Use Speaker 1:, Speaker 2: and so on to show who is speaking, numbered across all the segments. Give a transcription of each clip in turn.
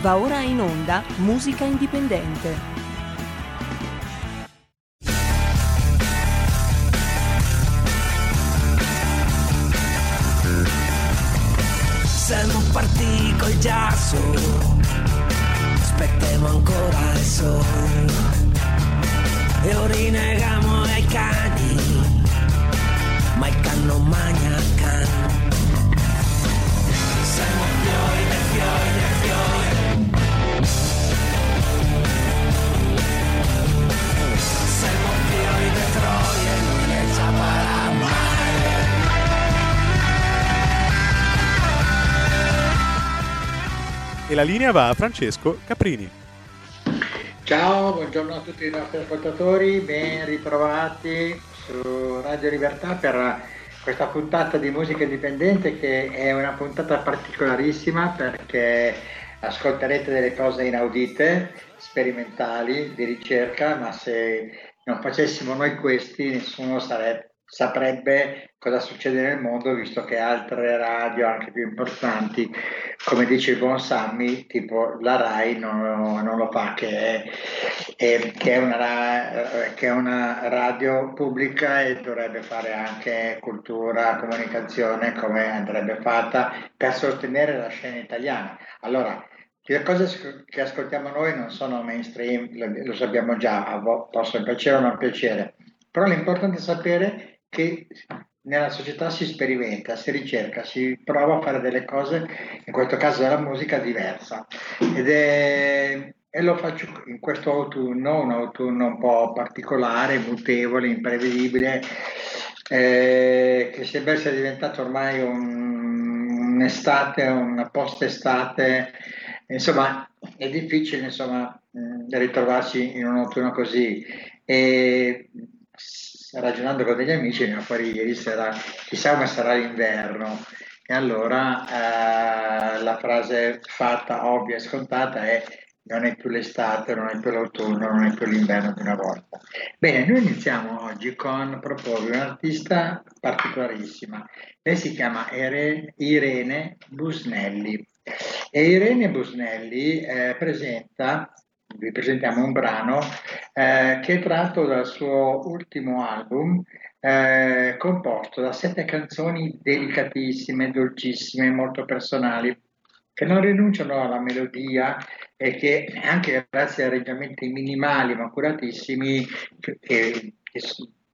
Speaker 1: Va ora in onda Musica Indipendente.
Speaker 2: Siamo partiti col giasso, aspettiamo ancora il sole e ora rinegamo ai cani, ma il canno magna can. Siamo fiori, ne fiori.
Speaker 3: E la linea va a Francesco Caprini.
Speaker 4: Ciao, buongiorno a tutti i nostri ascoltatori, ben ritrovati su Radio Libertà per questa puntata di musica indipendente che è una puntata particolarissima perché ascolterete delle cose inaudite, sperimentali, di ricerca, ma se non facessimo noi questi nessuno sarebbe saprebbe cosa succede nel mondo visto che altre radio anche più importanti come dice il buon Sammy tipo la RAI non, non lo fa che è, è- che, è una, che è una radio pubblica e dovrebbe fare anche cultura, comunicazione come andrebbe fatta per sostenere la scena italiana. Allora le cose che ascoltiamo noi non sono mainstream, lo, sappiamo già, possono piacere o non piacere, però l'importante è sapere che nella società si sperimenta, si ricerca, si prova a fare delle cose, in questo caso della musica diversa. È, e lo faccio in questo autunno, un autunno un po' particolare, mutevole, imprevedibile, eh, che sembra essere diventato ormai un- un'estate, una post-estate, insomma è difficile insomma, mh, ritrovarsi in un autunno così. E ragionando con degli amici, veniva fuori ieri sera, chissà come sarà l'inverno. E allora eh, la frase fatta, ovvia e scontata è non è più l'estate, non è più l'autunno, non è più l'inverno di una volta. Bene, noi iniziamo oggi con proporvi un'artista particolarissima. Lei si chiama Irene Busnelli e Irene Busnelli eh, presenta, vi presentiamo un brano eh, che è tratto dal suo ultimo album eh, composto da sette canzoni delicatissime, dolcissime, molto personali che non rinunciano alla melodia e che anche grazie a arrangiamenti minimali ma curatissimi che- che-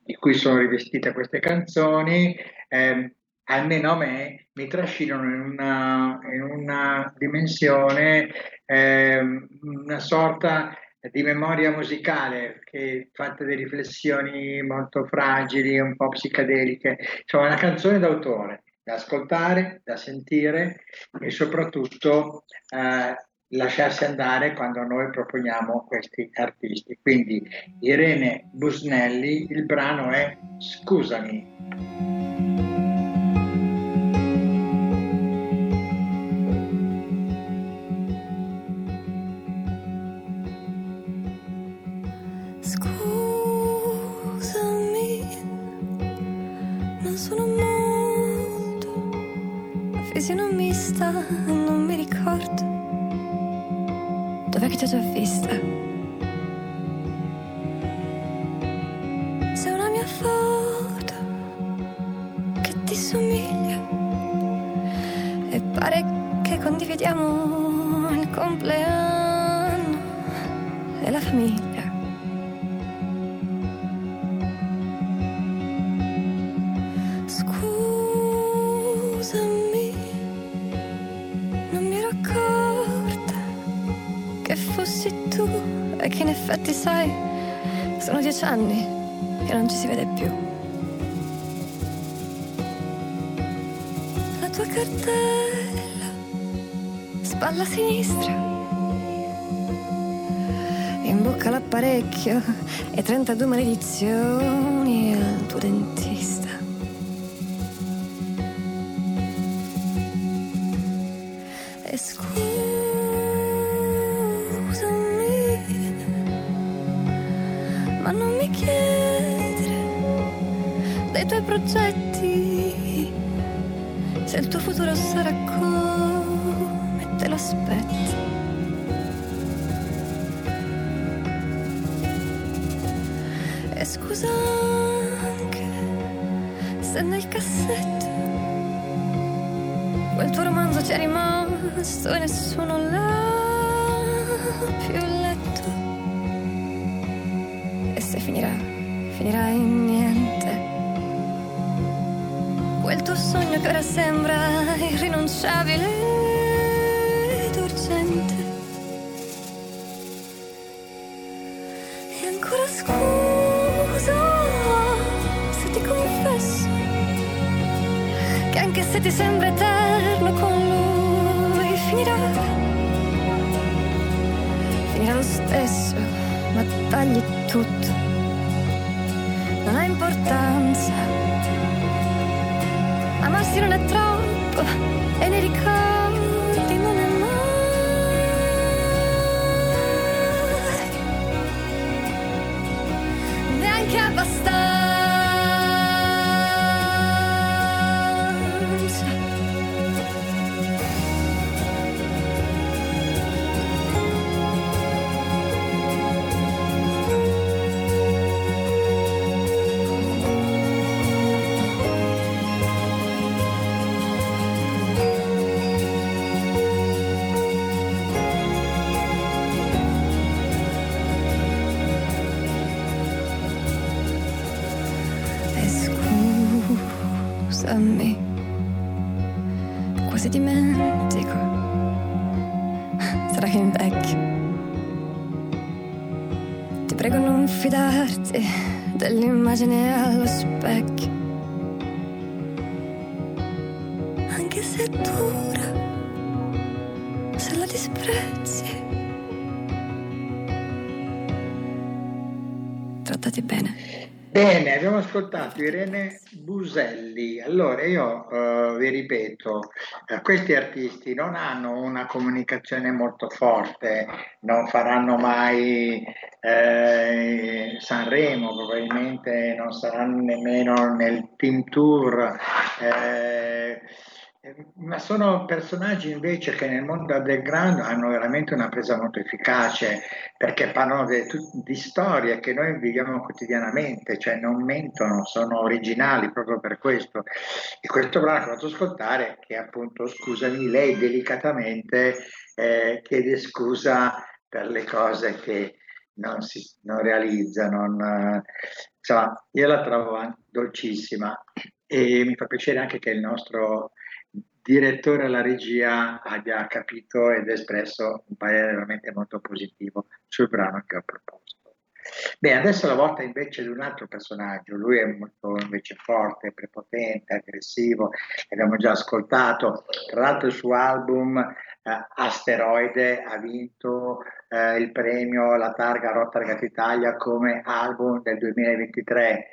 Speaker 4: di cui sono rivestite queste canzoni, ehm, almeno a me mi trascinano in una, in una dimensione, ehm, una sorta di memoria musicale che fatta di riflessioni molto fragili, un po' psichedeliche, insomma una canzone d'autore da ascoltare, da sentire e soprattutto eh, lasciarsi andare quando noi proponiamo questi artisti. Quindi Irene Busnelli, il brano è. Scusami,
Speaker 5: Ti prego non fidarti dell'immagine allo specchio. Anche se è dura, se la disprezzi. Trattati bene.
Speaker 4: Bene, abbiamo ascoltato Irene Buselli. Allora, io eh, vi ripeto, questi artisti non hanno una comunicazione molto forte, non faranno mai eh, Sanremo, probabilmente non saranno nemmeno nel team tour. eh, ma sono personaggi invece che nel mondo underground hanno veramente una presa molto efficace perché parlano de- di storie che noi viviamo quotidianamente, cioè non mentono, sono originali proprio per questo. E questo brano che ho fatto ascoltare, che appunto, scusami, lei delicatamente eh, chiede scusa per le cose che non si non realizza, non, eh, insomma, io la trovo dolcissima e mi fa piacere anche che il nostro direttore alla regia abbia capito ed espresso un parere veramente molto positivo sul brano che ho proposto. Beh, adesso la volta invece di un altro personaggio, lui è molto invece forte, prepotente, aggressivo, l'abbiamo già ascoltato, tra l'altro il suo album eh, Asteroide ha vinto eh, il premio La Targa Rotterdam Italia come album del 2023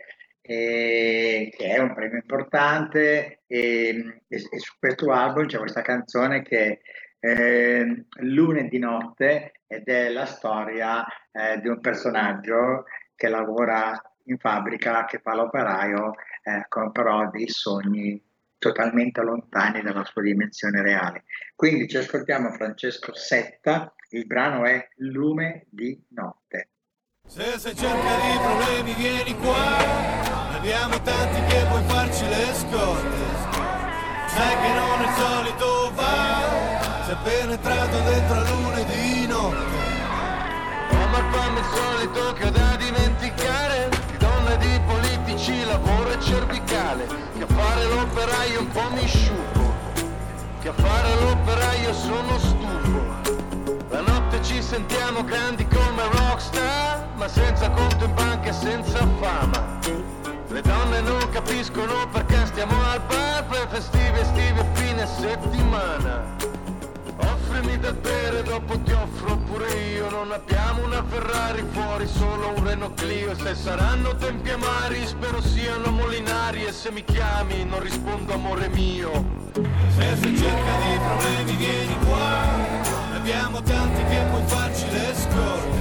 Speaker 4: e- che è un premio importante e, e- e su questo album c'è questa canzone che eh, Lunedì notte ed è la storia eh, di un personaggio che lavora in fabbrica, che fa l'operaio, eh, con però dei sogni totalmente lontani dalla sua dimensione reale. Quindi ci ascoltiamo Francesco Setta, il brano è Lume di notte.
Speaker 6: Se sei cerca di problemi vieni qua, abbiamo tanti che puoi farci le scorte. Sai che non è il solito va, sei penetrato dentro a lunedì notte. Ma fammi il solito che da dimenticare, di donne, di politici, lavoro e cervicale, che a fare l'operaio un po' mi sciupo, che a fare l'operaio sono stufo. La notte ci sentiamo grandi come rockstar, ma senza conto in banca e senza fama. Le donne non capiscono perché stiamo al bar per festivi estivi e fine settimana. Offrimi da bere, dopo ti offro pure io. Non abbiamo una Ferrari fuori, solo un Renault Clio. Se saranno tempi amari, spero siano molinari. E se mi chiami, non rispondo amore mio. Se sei cerca di problemi, vieni qua. Abbiamo tanti che puoi farci le scorte.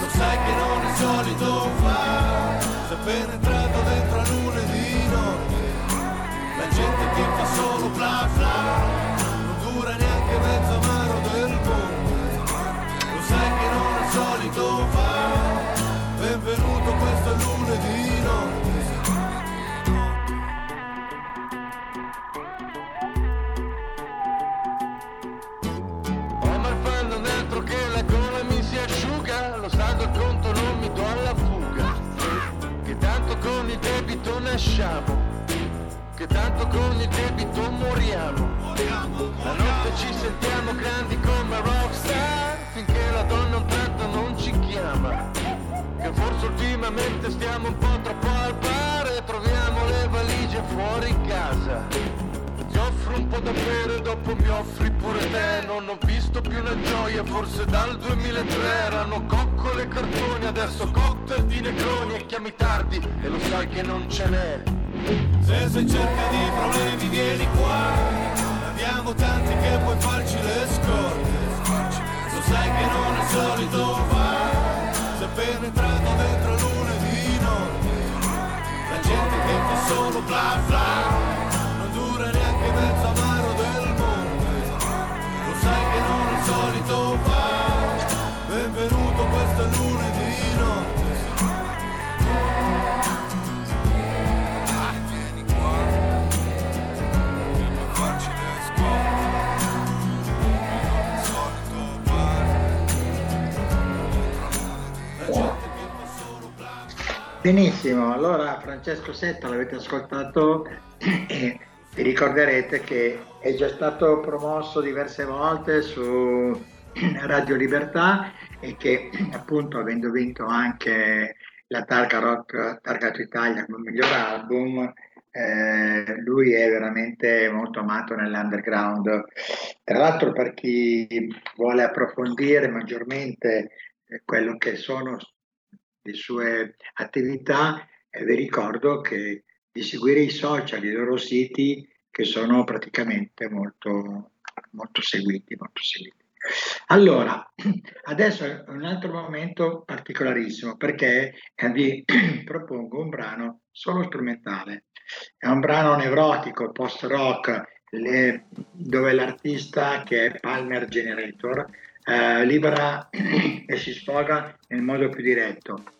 Speaker 6: Lo sai che non è solito fa. Sei penetrato dentro a lunedì notte. La gente ti fa solo bla bla. Non dura neanche mezzo amaro del mondo. Lo sai che non è solito fa.
Speaker 7: Debito nasciamo che tanto con il debito moriamo. La notte ci sentiamo grandi come rockstar, finché la donna un tratto non ci chiama. Che forse ultimamente stiamo un po' troppo al bar e troviamo le valigie fuori casa. Ti offro un po' da bere, dopo mi offri pure te Non ho visto più una gioia, forse dal 2003 Erano coccole e cartoni, adesso cocktail di negroni E chiami tardi e lo sai che non ce n'è.
Speaker 6: Se sei cerca di problemi vieni qua. Abbiamo tanti che puoi farci le scorte. Lo sai che non è solito fare. Sei penetrato dentro lunedì notte La gente che fa solo bla bla
Speaker 4: Benissimo, allora Francesco Setta l'avete ascoltato e vi ricorderete che è già stato promosso diverse volte su Radio Libertà e che appunto avendo vinto anche la Targa Rock Targato Italia come miglior album, eh, lui è veramente molto amato nell'underground. Tra l'altro per chi vuole approfondire maggiormente eh, quello che sono le sue attività, eh, vi ricordo che di seguire i social, i loro siti che sono praticamente molto, molto seguiti, molto seguiti. Allora, adesso è un altro momento particolarissimo perché eh, vi propongo un brano solo strumentale. È un brano nevrotico, post-rock, le- dove l'artista che è Palmer Generator eh, libera e si sfoga nel modo più diretto.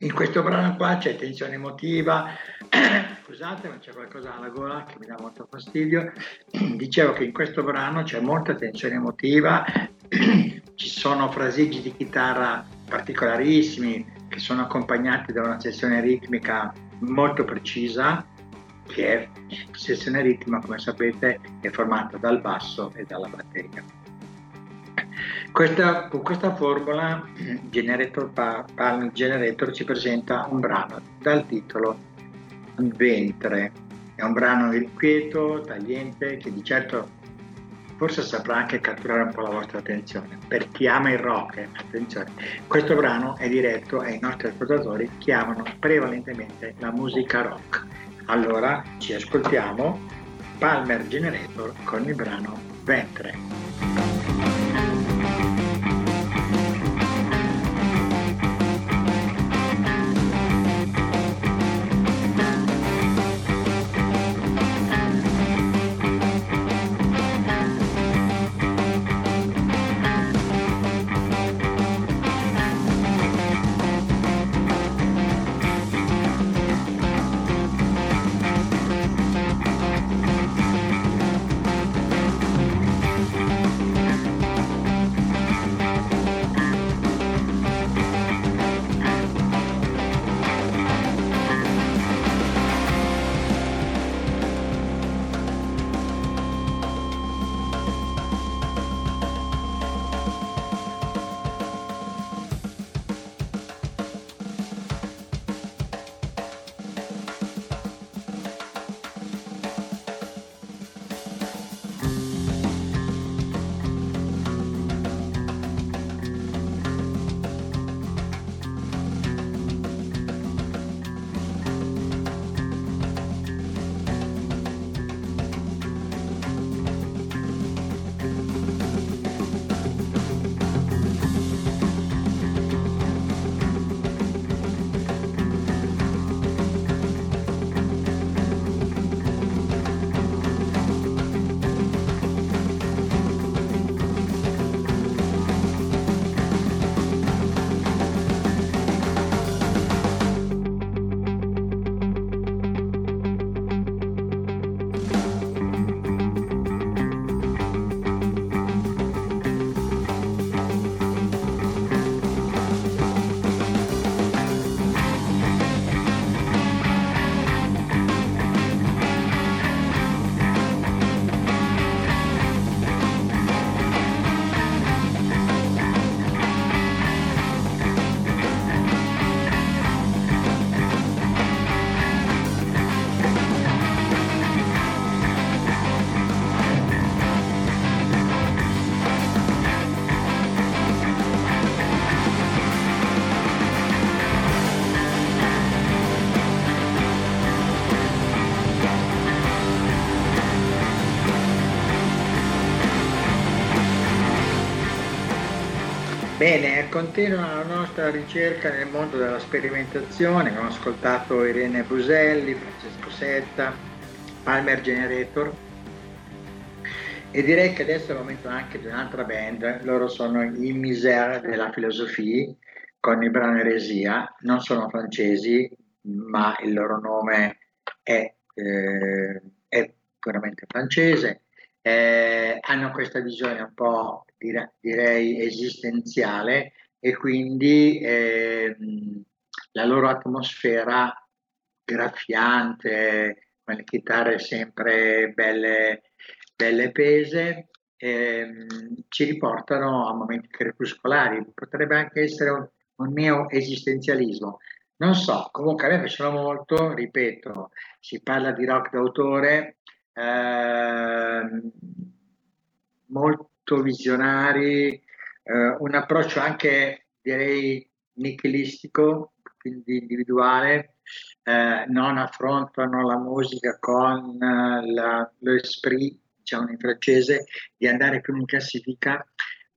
Speaker 4: In questo brano qua c'è tensione emotiva, scusate ma c'è qualcosa alla gola che mi dà molto fastidio, dicevo che in questo brano c'è molta tensione emotiva, ci sono fraseggi di chitarra particolarissimi che sono accompagnati da una sessione ritmica molto precisa, che è sessione ritmica come sapete è formata dal basso e dalla batteria. Questa, con questa formula Generator Pa- Palm Generator ci presenta un brano dal titolo Ventre. È un brano irrequieto, tagliente, che di certo forse saprà anche catturare un po' la vostra attenzione. Per chi ama il rock, eh, attenzione, questo brano è diretto ai nostri ascoltatori che amano prevalentemente la musica rock. Allora ci ascoltiamo Palmer Generator con il brano. Ventre Bene, continua la nostra ricerca nel mondo della sperimentazione. Abbiamo ascoltato Irene Buselli, Francesco Setta, Palmer Generator. E direi che adesso è il momento anche di un'altra band. Loro sono i Misère della Filosofia con il brano Eresia. Non sono francesi, ma il loro nome è, eh, è puramente francese. Eh, hanno questa visione un po' direi esistenziale e quindi eh, la loro atmosfera graffiante, con le chitarre sempre belle, belle pese, eh, ci riportano a momenti crepuscolari. Potrebbe anche essere un, un neo-esistenzialismo. Non so, comunque a me piacciono molto, ripeto, si parla di rock d'autore, eh, molto visionari, eh, un approccio anche direi nichilistico, quindi individuale, eh, non affrontano la musica con eh, la, lo esprit, diciamo in francese, di andare più in classifica,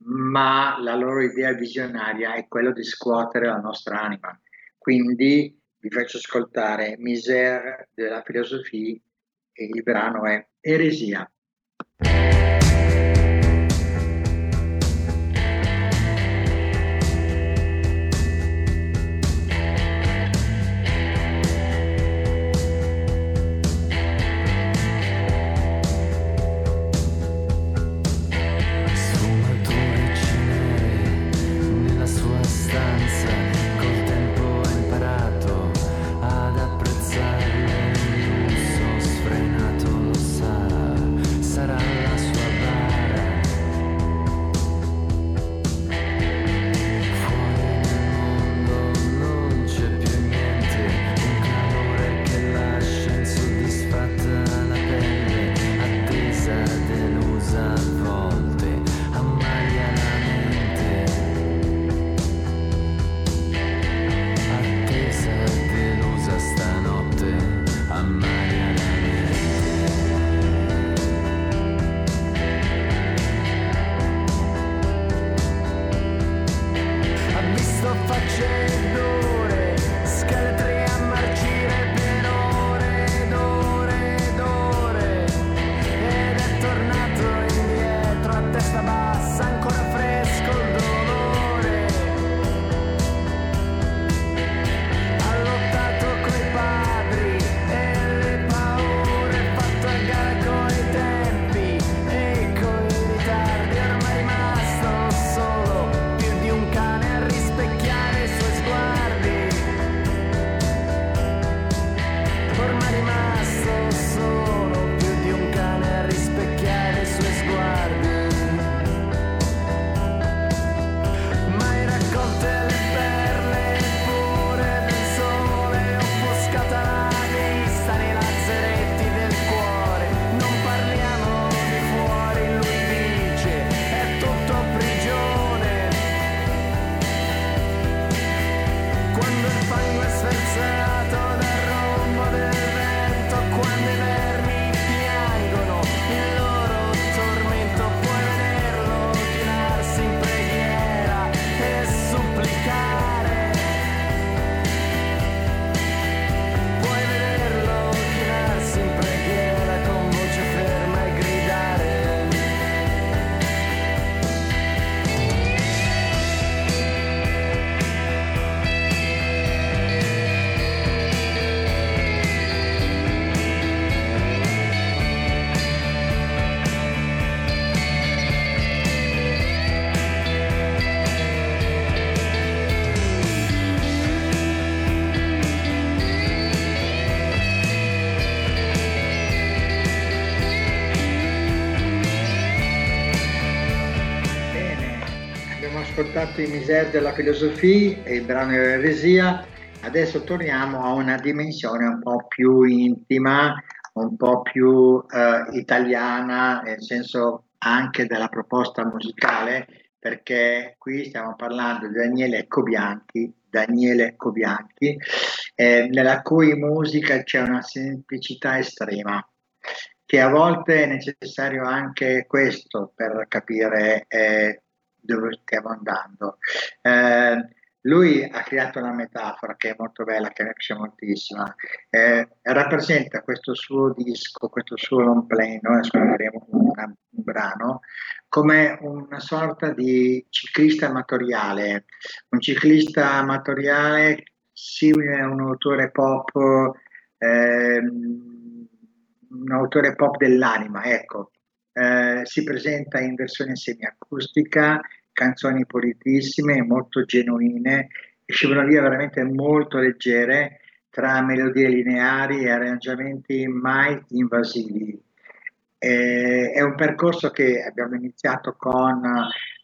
Speaker 4: ma la loro idea visionaria è quella di scuotere la nostra anima. Quindi vi faccio ascoltare Misère della filosofia e il brano è Eresia. Ascoltato i Misère della filosofia e il brano Eresia, adesso torniamo a una dimensione un po' più intima, un po' più eh, italiana, nel senso anche della proposta musicale, perché qui stiamo parlando di Daniele Cobianchi, Daniele Cobianchi eh, nella cui musica c'è una semplicità estrema, che a volte è necessario anche questo per capire eh, dove stiamo andando. Eh, lui ha creato una metafora che è molto bella, che mi piace moltissimo. Eh, rappresenta questo suo disco, questo suo long play, noi ascolteremo un, un brano, come una sorta di ciclista amatoriale, un ciclista amatoriale simile a un autore pop, ehm, un autore pop dell'anima, ecco. Eh, si presenta in versione semiacustica canzoni pulitissime, molto genuine, uscivano via veramente molto leggere tra melodie lineari e arrangiamenti mai invasivi. Eh, è un percorso che abbiamo iniziato con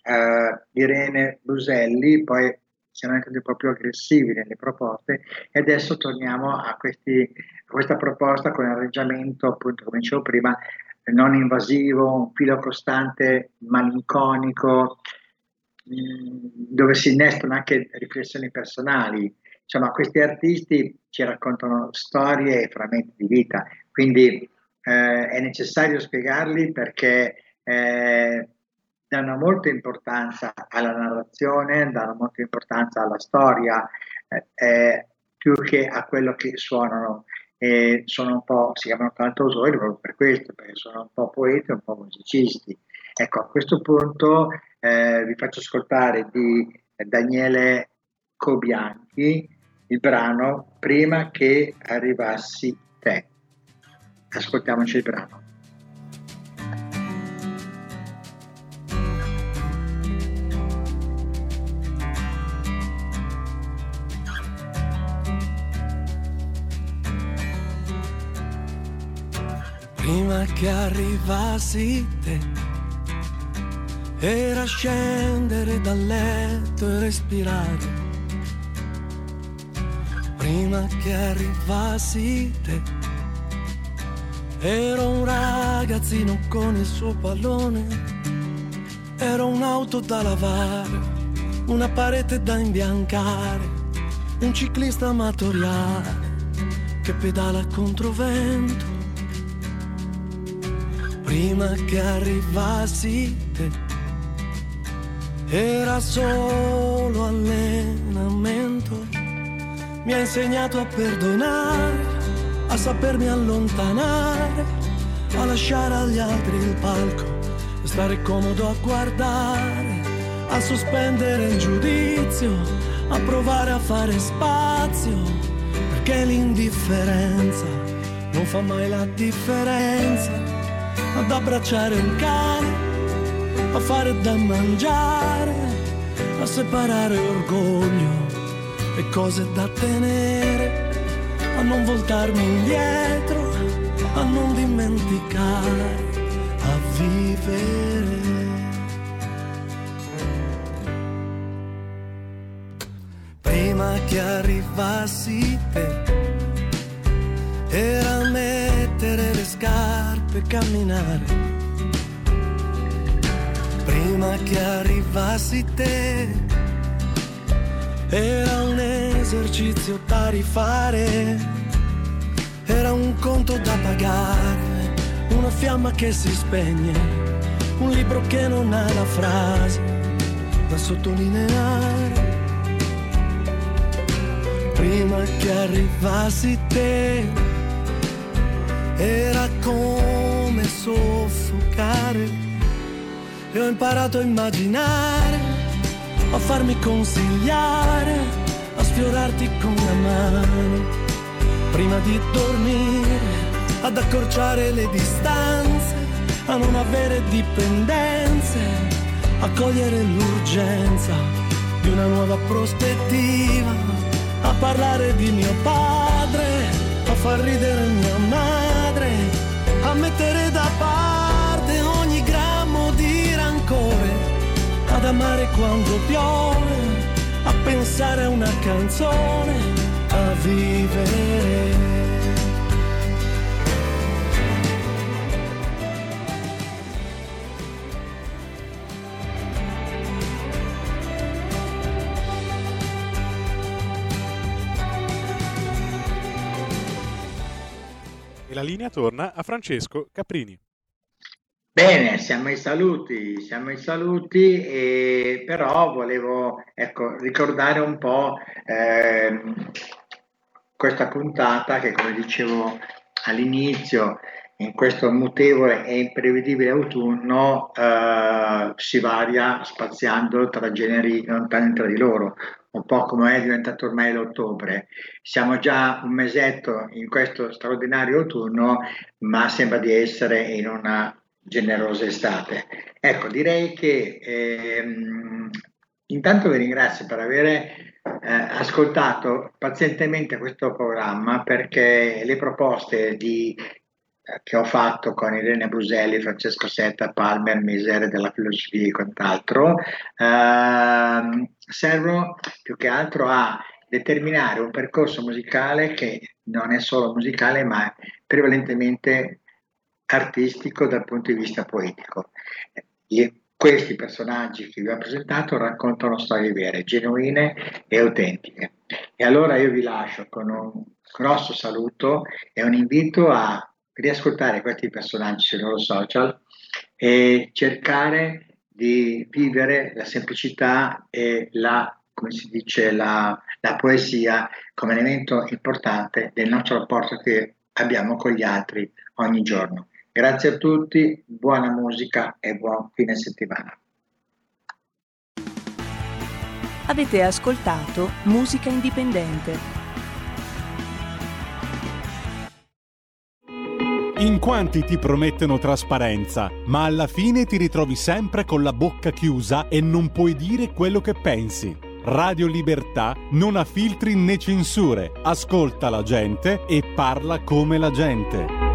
Speaker 4: eh, Irene Buselli, poi siamo entrati proprio aggressivi nelle proposte e adesso torniamo a, questi, a questa proposta con arrangiamento, appunto come dicevo prima, non invasivo, un filo costante, malinconico, dove si innestano anche riflessioni personali. Insomma, questi artisti ci raccontano storie e frammenti di vita, quindi eh, è necessario spiegarli perché eh, danno molta importanza alla narrazione, danno molta importanza alla storia, eh, eh più che a quello che suonano. E sono un po', si chiamano cantautori proprio per questo, perché sono un po' poeti un po' musicisti. Ecco, a questo punto eh, vi faccio ascoltare di Daniele Cobianchi il brano Prima che arrivassi te. Ascoltiamoci il brano.
Speaker 8: Che arrivassi te era scendere dal letto e respirare. Prima che arrivassi te, ero un ragazzino con il suo pallone, ero un'auto da lavare, una parete da imbiancare, un ciclista amatoriale che pedala contro vento. Prima che arrivassi te era solo allenamento. Mi ha insegnato a perdonare, a sapermi allontanare, a lasciare agli altri il palco e stare comodo a guardare, a sospendere il giudizio, a provare a fare spazio, perché l'indifferenza non fa mai la differenza, ad abbracciare un cane a fare da mangiare, a separare orgoglio e cose da tenere, a non voltarmi indietro, a non dimenticare, a vivere. Prima che arrivassi te, era mettere le scarpe e camminare prima che arrivassi te. Era un esercizio da rifare, era un conto da pagare, una fiamma che si spegne, un libro che non ha la frase da sottolineare. Prima che arrivassi te, era come soffocare e ho imparato a immaginare, a farmi consigliare, a sfiorarti con la mano. Prima di dormire, ad accorciare le distanze, a non avere dipendenze, a cogliere l'urgenza di una nuova prospettiva, a parlare di mio padre, a far ridere mia madre, ad amare quando piove, a pensare a una canzone, a vivere.
Speaker 3: La linea torna a Francesco Caprini.
Speaker 4: Bene, siamo ai saluti, siamo ai saluti, e però volevo ecco, ricordare un po' ehm, questa puntata che come dicevo all'inizio, in questo mutevole e imprevedibile autunno eh, si varia spaziando tra generi lontani tra di loro, un po' come è diventato ormai l'ottobre. Siamo già un mesetto in questo straordinario autunno, ma sembra di essere in una generosa estate. Ecco, direi che ehm, intanto vi ringrazio per aver eh, ascoltato pazientemente questo programma perché le proposte di, eh, che ho fatto con Irene Bruselli, Francesco Setta, Palmer, Misere della filosofia e quant'altro ehm, servono più che altro a determinare un percorso musicale che non è solo musicale ma prevalentemente artistico dal punto di vista poetico. E questi personaggi che vi ho presentato raccontano storie vere, genuine e autentiche. E allora io vi lascio con un grosso saluto e un invito a riascoltare questi personaggi sui loro social e cercare di vivere la semplicità e la, come si dice, la, la poesia come elemento importante del nostro rapporto che abbiamo con gli altri ogni giorno. Grazie a tutti, buona musica e buon fine settimana.
Speaker 1: Avete ascoltato Musica Indipendente.
Speaker 9: In quanti ti promettono trasparenza, ma alla fine ti ritrovi sempre con la bocca chiusa e non puoi dire quello che pensi. Radio Libertà non ha filtri né censure, ascolta la gente e parla come la gente.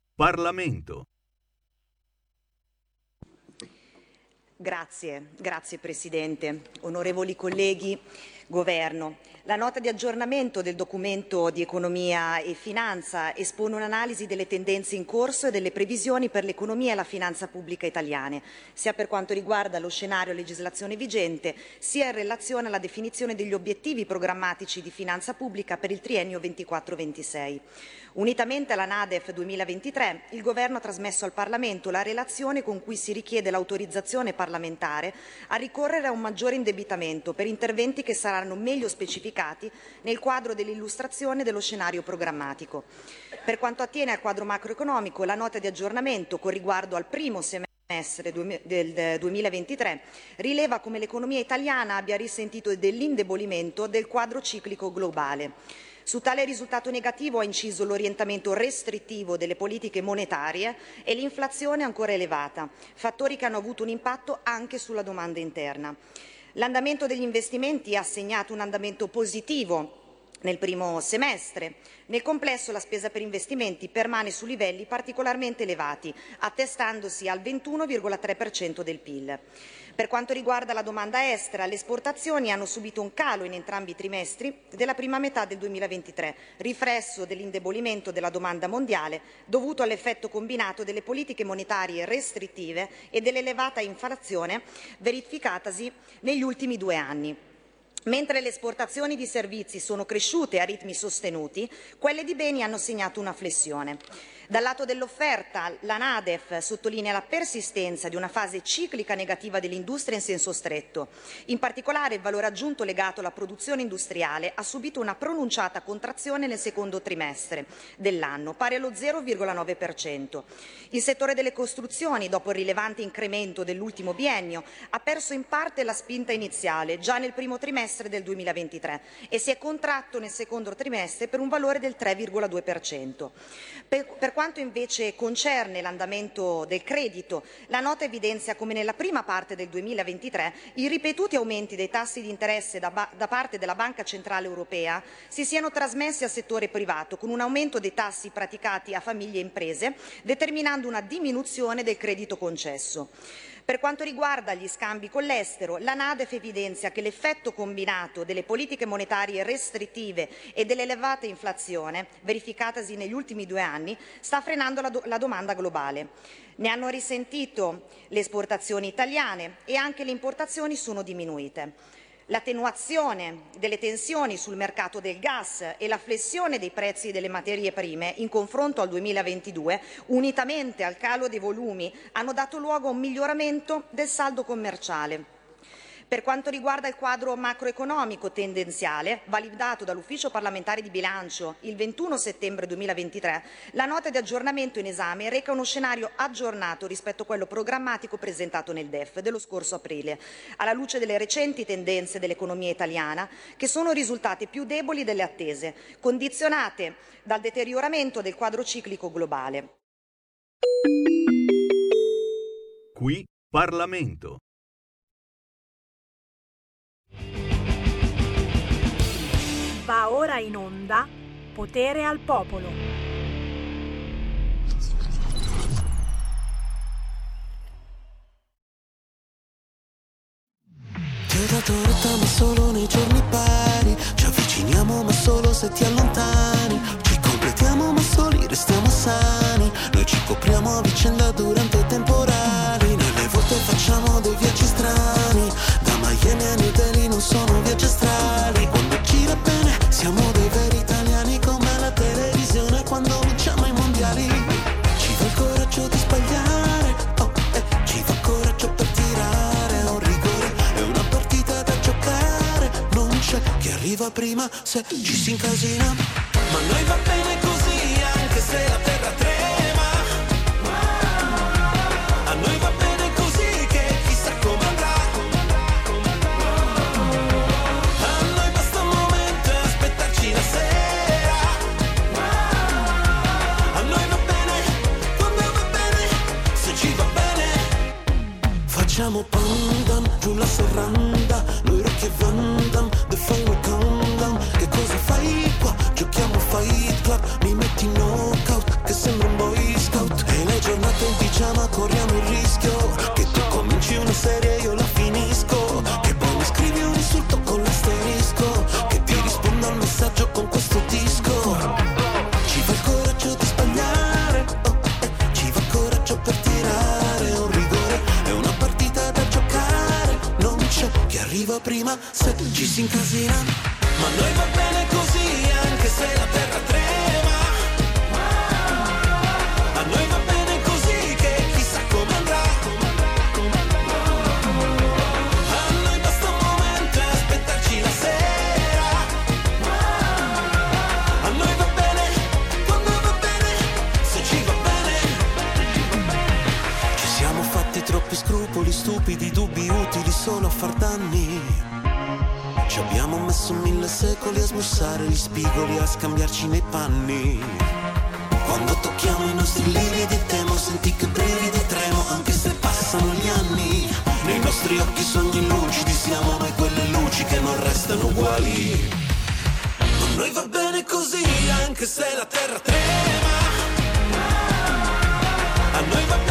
Speaker 10: Parlamento.
Speaker 11: Grazie, grazie Presidente, onorevoli colleghi, Governo. La nota di aggiornamento del documento di economia e finanza espone un'analisi delle tendenze in corso e delle previsioni per l'economia e la finanza pubblica italiane, sia per quanto riguarda lo scenario legislazione vigente, sia in relazione alla definizione degli obiettivi programmatici di finanza pubblica per il triennio 24-26. Unitamente alla NADEF 2023, il Governo ha trasmesso al Parlamento la relazione con cui si richiede l'autorizzazione parlamentare a ricorrere a un maggiore indebitamento per interventi che saranno meglio specificati nel quadro dell'illustrazione dello scenario programmatico. Per quanto attiene al quadro macroeconomico, la nota di aggiornamento con riguardo al primo semestre del 2023 rileva come l'economia italiana abbia risentito dell'indebolimento del quadro ciclico globale. Su tale risultato negativo ha inciso l'orientamento restrittivo delle politiche monetarie e l'inflazione ancora elevata, fattori che hanno avuto un impatto anche sulla domanda interna. L'andamento degli investimenti ha segnato un andamento positivo nel primo semestre. Nel complesso la spesa per investimenti permane su livelli particolarmente elevati, attestandosi al 21,3% del PIL. Per quanto riguarda la domanda estera, le esportazioni hanno subito un calo in entrambi i trimestri della prima metà del 2023, riflesso dell'indebolimento della domanda mondiale dovuto all'effetto combinato delle politiche monetarie restrittive e dell'elevata inflazione verificatasi negli ultimi due anni. Mentre le esportazioni di servizi sono cresciute a ritmi sostenuti, quelle di beni hanno segnato una flessione. Dal lato dell'offerta, la NADEF sottolinea la persistenza di una fase ciclica negativa dell'industria in senso stretto. In particolare il valore aggiunto legato alla produzione industriale ha subito una pronunciata contrazione nel secondo trimestre dell'anno, pari allo 0,9%. Il settore delle costruzioni, dopo il rilevante incremento dell'ultimo biennio, ha perso in parte la spinta iniziale già nel primo trimestre del 2023 e si è contratto nel secondo trimestre per un valore del 3,2%. Per, per quanto invece concerne l'andamento del credito, la nota evidenzia come nella prima parte del 2023 i ripetuti aumenti dei tassi di interesse da, ba- da parte della Banca Centrale Europea si siano trasmessi al settore privato, con un aumento dei tassi praticati a famiglie e imprese, determinando una diminuzione del credito concesso. Per quanto riguarda gli scambi con l'estero, la NADEF evidenzia che l'effetto combinato delle politiche monetarie restrittive e dell'elevata inflazione verificatasi negli ultimi due anni sta frenando la, do- la domanda globale. Ne hanno risentito le esportazioni italiane e anche le importazioni sono diminuite. L'attenuazione delle tensioni sul mercato del gas e la flessione dei prezzi delle materie prime in confronto al 2022, unitamente al calo dei volumi, hanno dato luogo a un miglioramento del saldo commerciale. Per quanto riguarda il quadro macroeconomico tendenziale, validato dall'Ufficio parlamentare di bilancio il 21 settembre 2023, la nota di aggiornamento in esame reca uno scenario aggiornato rispetto a quello programmatico presentato nel DEF dello scorso aprile, alla luce delle recenti tendenze dell'economia italiana, che sono risultate più deboli delle attese, condizionate dal deterioramento del quadro ciclico globale.
Speaker 12: Qui Parlamento.
Speaker 10: Va ora in onda Potere al Popolo.
Speaker 2: Ti ho dato retta ma solo nei giorni pari. Ci avviciniamo ma solo se ti allontani. Ci completiamo ma soli restiamo sani. Noi ci copriamo a vicenda durante i temporali. Noi le volte facciamo dei viaggi strani arriva prima se ci si incasina. Ma noi va bene così anche se la terra trema. A noi va bene così che chissà come andrà. A noi basta un momento aspettarci la sera. A noi va bene quando va bene Se ci va bene. Facciamo pandan giù la serranda Noi Rocky e Van Damme The Final Countdown Che cosa fai qua? Giochiamo Fight Club. Mi metti in knockout Che sembra un boy scout. E le giornate in pigiama corriamo prima se ci si incasina. Ma noi va bene così anche se la terra trema. A noi va bene così che chissà come andrà. A noi basta un momento e aspettarci la sera. A noi va bene quando va bene Se ci va bene. Ci siamo fatti troppi scrupoli stupidi Dubbi solo a far danni. Ci abbiamo messo mille secoli a smussare gli spigoli A scambiarci nei panni. Quando tocchiamo i nostri lividi temo Senti che brividi tremo Anche se passano gli anni. Nei nostri occhi sogni lucidi Siamo noi quelle luci che non restano uguali. A noi va bene così Anche se la terra trema. A noi va bene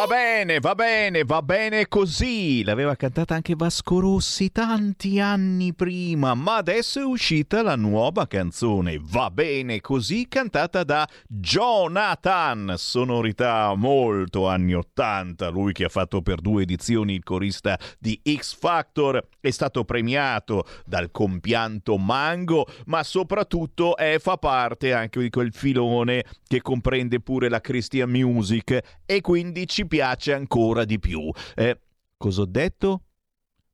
Speaker 13: Bene, va bene, va bene così. L'aveva cantata anche Vasco Rossi tanti anni prima, ma adesso è uscita la nuova canzone Va bene così, cantata da Jonathan. Sonorità molto anni 80. Lui che ha fatto per due edizioni il corista di X Factor è stato premiato dal compianto Mango, ma soprattutto è, fa parte anche di quel filone che comprende pure la Christian Music e quindi ci piace ancora di più. Eh, cosa ho detto?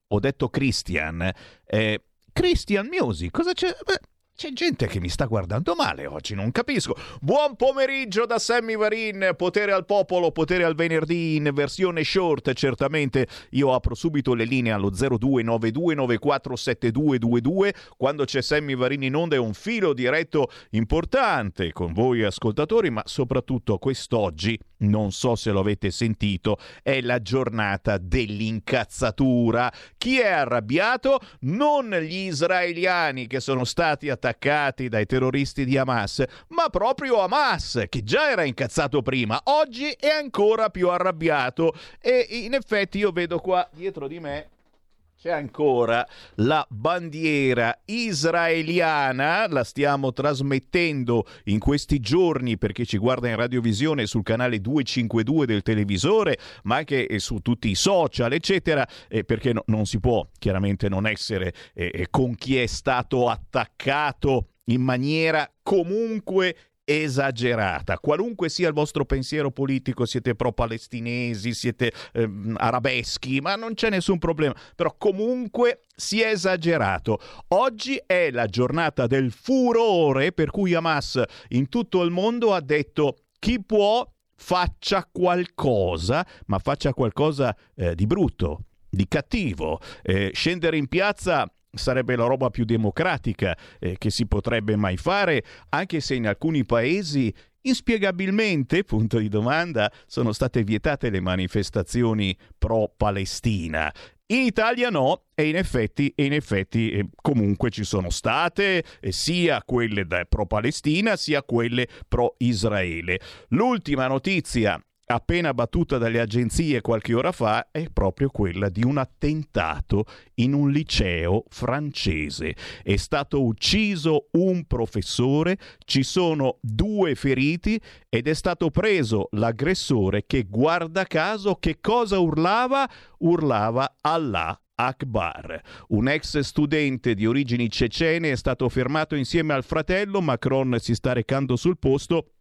Speaker 13: Ho detto Christian. Eh, Christian Music, cosa c'è? Beh, c'è gente che mi sta guardando male oggi, non capisco. Buon pomeriggio da Sammy Varin, potere al popolo, potere al venerdì in versione short, certamente. Io apro subito le linee allo 0292947222. Quando c'è Sammy Varin in onda è un filo diretto importante con voi ascoltatori, ma soprattutto quest'oggi non so se lo avete sentito, è la giornata dell'incazzatura. Chi è arrabbiato? Non gli israeliani che sono stati attaccati dai terroristi di Hamas, ma proprio Hamas, che già era incazzato prima, oggi è ancora più arrabbiato. E in effetti io vedo qua dietro di me c'è ancora la bandiera israeliana, la stiamo trasmettendo in questi giorni per chi ci guarda in radiovisione sul canale 252 del televisore, ma anche eh, su tutti i social, eccetera, eh, perché no, non si può chiaramente non essere eh, eh con chi è stato attaccato in maniera comunque esagerata. Qualunque sia il vostro pensiero politico, siete pro-palestinesi, siete eh, arabeschi, ma non c'è nessun problema. Però comunque si è esagerato. Oggi è la giornata del furore per cui Hamas in tutto il mondo ha detto chi può faccia qualcosa, ma faccia qualcosa eh, di brutto, di cattivo. Eh, scendere in piazza sarebbe la roba più democratica eh, che si potrebbe mai fare, anche se in alcuni paesi inspiegabilmente, punto di domanda, sono state vietate le manifestazioni pro-Palestina. In Italia no, e in effetti, e in effetti eh, comunque ci sono state eh, sia quelle pro-Palestina sia quelle pro-Israele. L'ultima notizia appena battuta dalle agenzie qualche ora fa è proprio quella di un attentato in un liceo francese. È stato ucciso un professore, ci sono due feriti ed è stato preso l'aggressore che guarda caso che cosa urlava? Urlava Allah Akbar. Un ex studente di origini cecene è stato fermato insieme al fratello, Macron si sta recando sul posto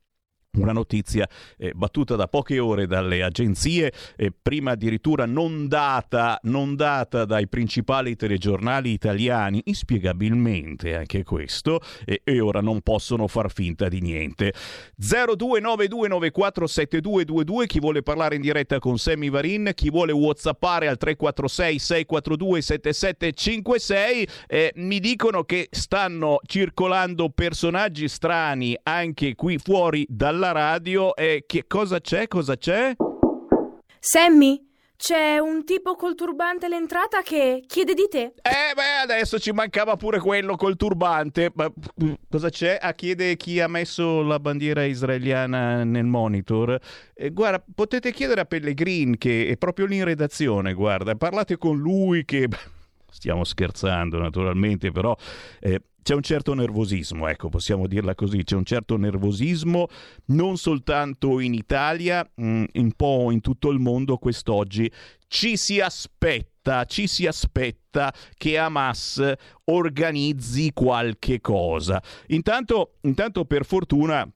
Speaker 13: una notizia eh, battuta da poche ore dalle agenzie, eh, prima addirittura non data, non data dai principali telegiornali italiani, inspiegabilmente anche questo, eh, e ora non possono far finta di niente. 0292947222, chi vuole parlare in diretta con Sammy Varin, chi vuole whatsappare al 346 642 7756, mi dicono che stanno circolando personaggi strani anche qui fuori dalla la radio e che cosa c'è? Cosa c'è?
Speaker 10: Sammy, c'è un tipo col turbante all'entrata che chiede di te.
Speaker 13: Eh beh, adesso ci mancava pure quello col turbante. Ma cosa c'è? Ah, chiede chi ha messo la bandiera israeliana nel monitor. Eh, guarda, potete chiedere a Pellegrin che è proprio lì in redazione, guarda. Parlate con lui che... Stiamo scherzando naturalmente, però... Eh, c'è un certo nervosismo, ecco, possiamo dirla così, c'è un certo nervosismo non soltanto in Italia, mm, un po' in tutto il mondo quest'oggi. Ci si aspetta, ci si aspetta che Hamas organizzi qualche cosa. Intanto, intanto per fortuna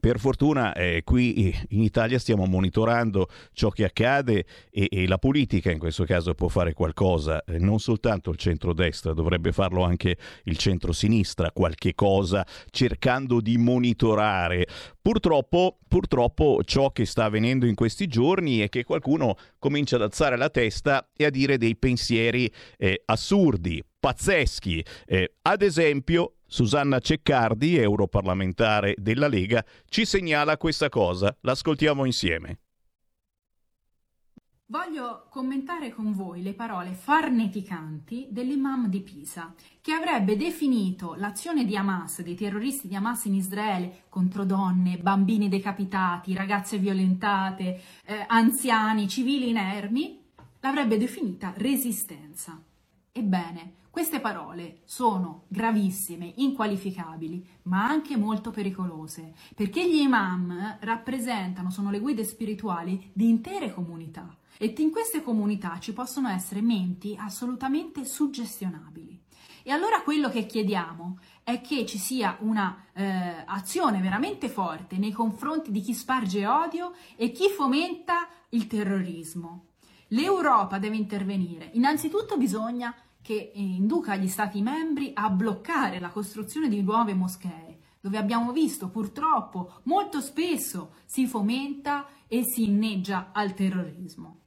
Speaker 13: per fortuna eh, qui in Italia stiamo monitorando ciò che accade e, e, la politica in questo caso può fare qualcosa, eh, non soltanto il centrodestra, dovrebbe farlo anche il centrosinistra, qualche cosa cercando di monitorare. Purtroppo, purtroppo ciò che sta avvenendo in questi giorni è che qualcuno comincia ad alzare la testa e a dire dei pensieri eh, assurdi, pazzeschi. Eh, ad esempio, Susanna Ceccardi, europarlamentare della Lega, ci segnala questa cosa. L'ascoltiamo insieme.
Speaker 14: Voglio commentare con voi le parole farneticanti dell'imam di Pisa, che avrebbe definito l'azione di Hamas, dei terroristi di Hamas in Israele, contro donne, bambini decapitati, ragazze violentate, eh, anziani, civili inermi, l'avrebbe definita resistenza. Ebbene, queste parole sono gravissime, inqualificabili, ma anche molto pericolose, perché gli imam rappresentano, sono le guide spirituali di intere comunità e in queste comunità ci possono essere menti assolutamente suggestionabili. E allora quello che chiediamo è che ci sia una eh, veramente forte nei confronti di chi sparge odio e chi fomenta il terrorismo. L'Europa deve intervenire. Innanzitutto bisogna che induca gli Stati membri a bloccare la costruzione di nuove moschee, dove abbiamo visto purtroppo molto spesso si fomenta e si inneggia al terrorismo.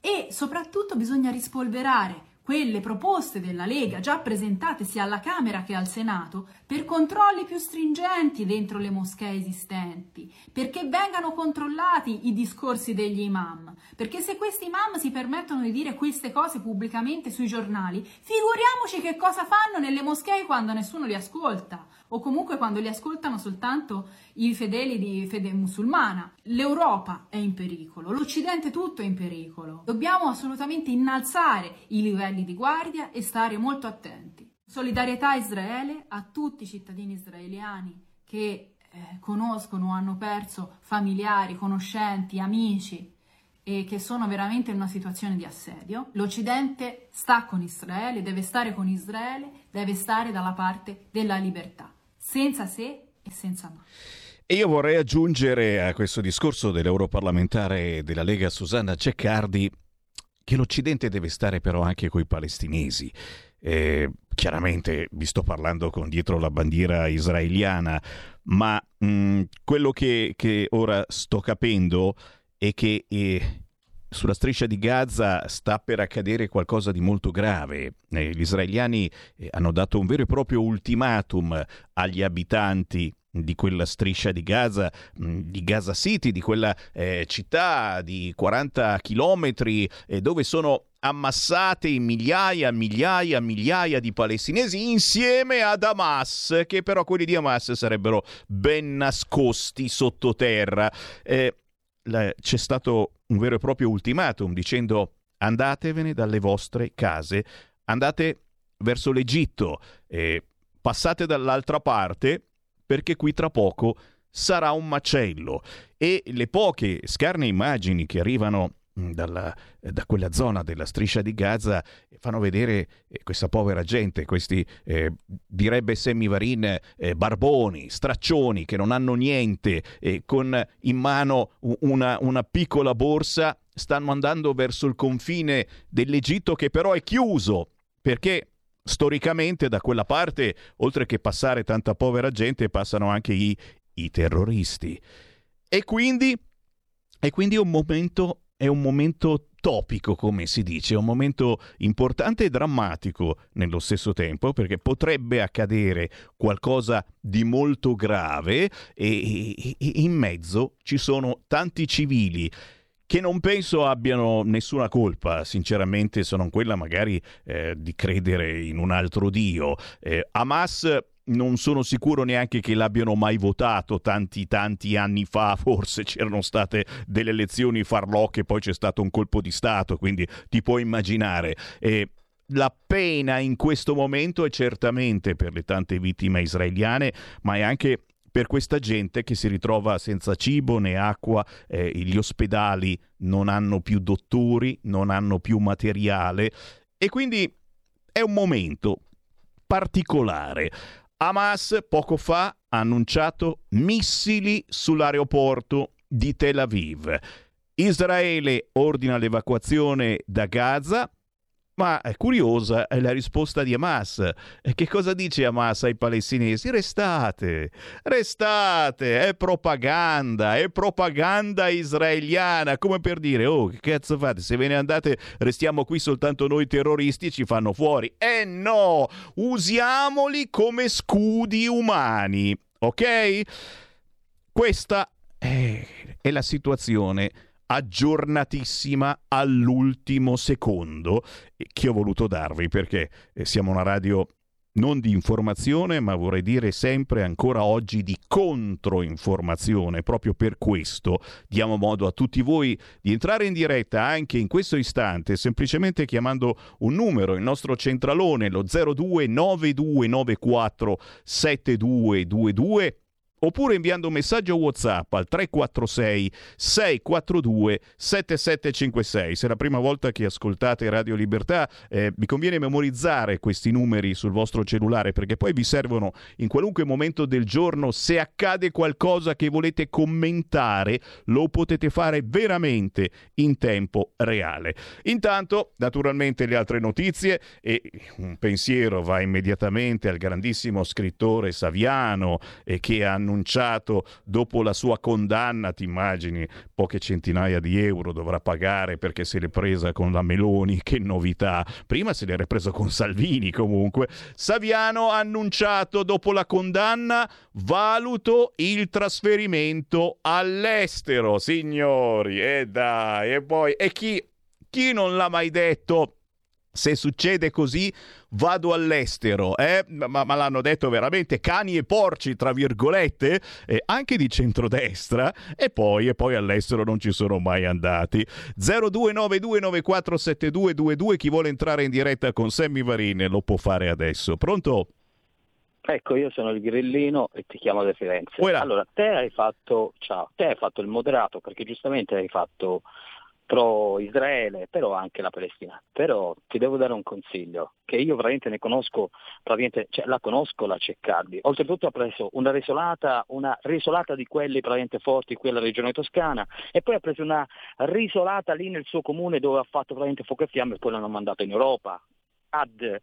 Speaker 14: E soprattutto bisogna rispolverare quelle proposte della Lega già presentate sia alla Camera che al Senato per controlli più stringenti dentro le moschee esistenti, perché vengano controllati i discorsi degli imam, perché se questi imam si permettono di dire queste cose pubblicamente sui giornali, figuriamoci che cosa fanno nelle moschee quando nessuno li ascolta o comunque quando li ascoltano soltanto i fedeli di fede musulmana. L'Europa è in pericolo, l'Occidente tutto è in pericolo. Dobbiamo assolutamente innalzare i livelli di guardia e stare molto attenti. Solidarietà a Israele, a tutti i cittadini israeliani che eh, conoscono o hanno perso familiari, conoscenti, amici e che sono veramente in una situazione di assedio. L'Occidente sta con Israele, deve stare con Israele, deve stare dalla parte della libertà senza se e senza ma.
Speaker 13: E io vorrei aggiungere a questo discorso dell'europarlamentare della Lega Susanna Ceccardi che l'Occidente deve stare però anche coi palestinesi. Eh, chiaramente vi sto parlando con dietro la bandiera israeliana, ma mh, quello che, che, ora sto capendo è che eh, sulla striscia di Gaza sta per accadere qualcosa di molto grave. Eh, gli israeliani eh, hanno dato un vero e proprio ultimatum agli abitanti di quella striscia di Gaza, mm, di Gaza City, di quella eh, città di 40 chilometri eh, dove sono ammassate migliaia, migliaia, migliaia di palestinesi insieme ad Hamas, che però quelli di Hamas sarebbero ben nascosti sottoterra. Eh, c'è stato un vero e proprio ultimatum dicendo andatevene dalle vostre case, andate verso l'Egitto, eh, passate dall'altra parte perché qui tra poco sarà un macello. E le poche scarne immagini che arrivano dalla, eh, da quella zona della striscia di Gaza fanno vedere eh, questa povera gente, questi eh, direbbe Semivarin eh, barboni, straccioni che non hanno niente, eh, con in mano una, una piccola borsa, stanno andando verso il confine dell'Egitto che però è chiuso perché storicamente da quella parte, oltre che passare tanta povera gente, passano anche i, i terroristi. E quindi, e quindi è un momento è un momento topico, come si dice, un momento importante e drammatico nello stesso tempo, perché potrebbe accadere qualcosa di molto grave e, e, e in mezzo ci sono tanti civili che non penso abbiano nessuna colpa, sinceramente, se non quella magari eh, di credere in un altro Dio. Eh, Hamas non sono sicuro neanche che l'abbiano mai votato tanti tanti anni fa, forse c'erano state delle elezioni farlocche, poi c'è stato un colpo di Stato, quindi ti puoi immaginare. Eh, la pena in questo momento è certamente per le tante vittime israeliane, ma è anche per questa gente che si ritrova senza cibo né acqua, eh, gli ospedali non hanno più dottori, non hanno più materiale e quindi è un momento particolare. Hamas poco fa ha annunciato missili sull'aeroporto di Tel Aviv. Israele ordina l'evacuazione da Gaza ma è curiosa è la risposta di Hamas. Che cosa dice Hamas ai palestinesi? Restate, restate, è propaganda, è propaganda israeliana, come per dire, oh, che cazzo fate? Se ve ne andate, restiamo qui soltanto noi terroristi e ci fanno fuori. Eh no, usiamoli come scudi umani, ok? Questa è, è la situazione aggiornatissima all'ultimo secondo che ho voluto darvi perché eh, siamo una radio non di informazione, ma vorrei dire sempre ancora oggi di controinformazione. Proprio per questo diamo modo a tutti voi di entrare in diretta anche in questo istante, semplicemente chiamando un numero, il nostro centralone, lo 029294 7222 oppure inviando un messaggio WhatsApp al 346 642 7756. Se è la prima volta che ascoltate Radio Libertà, eh, vi conviene memorizzare questi numeri sul vostro cellulare perché poi vi servono in qualunque momento del giorno. Se accade qualcosa che volete commentare, lo potete fare veramente in tempo reale. Intanto, naturalmente, le altre notizie e un pensiero va immediatamente al grandissimo scrittore Saviano eh, che ha annunciato dopo la sua condanna, ti immagini, poche centinaia di euro dovrà pagare perché se l'è presa con la Meloni, che novità. Prima se l'era preso con Salvini comunque. Saviano ha annunciato dopo la condanna valuto il trasferimento all'estero, signori. E dai, e poi e chi chi non l'ha mai detto? Se succede così, vado all'estero, eh? ma, ma, l'hanno detto veramente cani e porci, tra virgolette, eh, anche di centrodestra, e poi, e poi all'estero non ci sono mai andati. 0292947222, chi vuole entrare in diretta con Sammy Varine lo può fare adesso. Pronto?
Speaker 15: Ecco, io sono il grillino e ti chiamo da Firenze.
Speaker 13: Uela.
Speaker 15: Allora, te hai fatto, ciao, te hai fatto il moderato perché giustamente hai fatto pro Israele, però anche la Palestina. Però ti devo dare un consiglio, che io veramente ne conosco, veramente, cioè, la conosco la Ceccardi. Oltretutto ha preso una risolata, una risolata di quelli veramente forti qui alla regione toscana e poi ha preso una risolata lì nel suo comune dove ha fatto veramente fuoco e fiamme e poi l'hanno mandato in Europa ad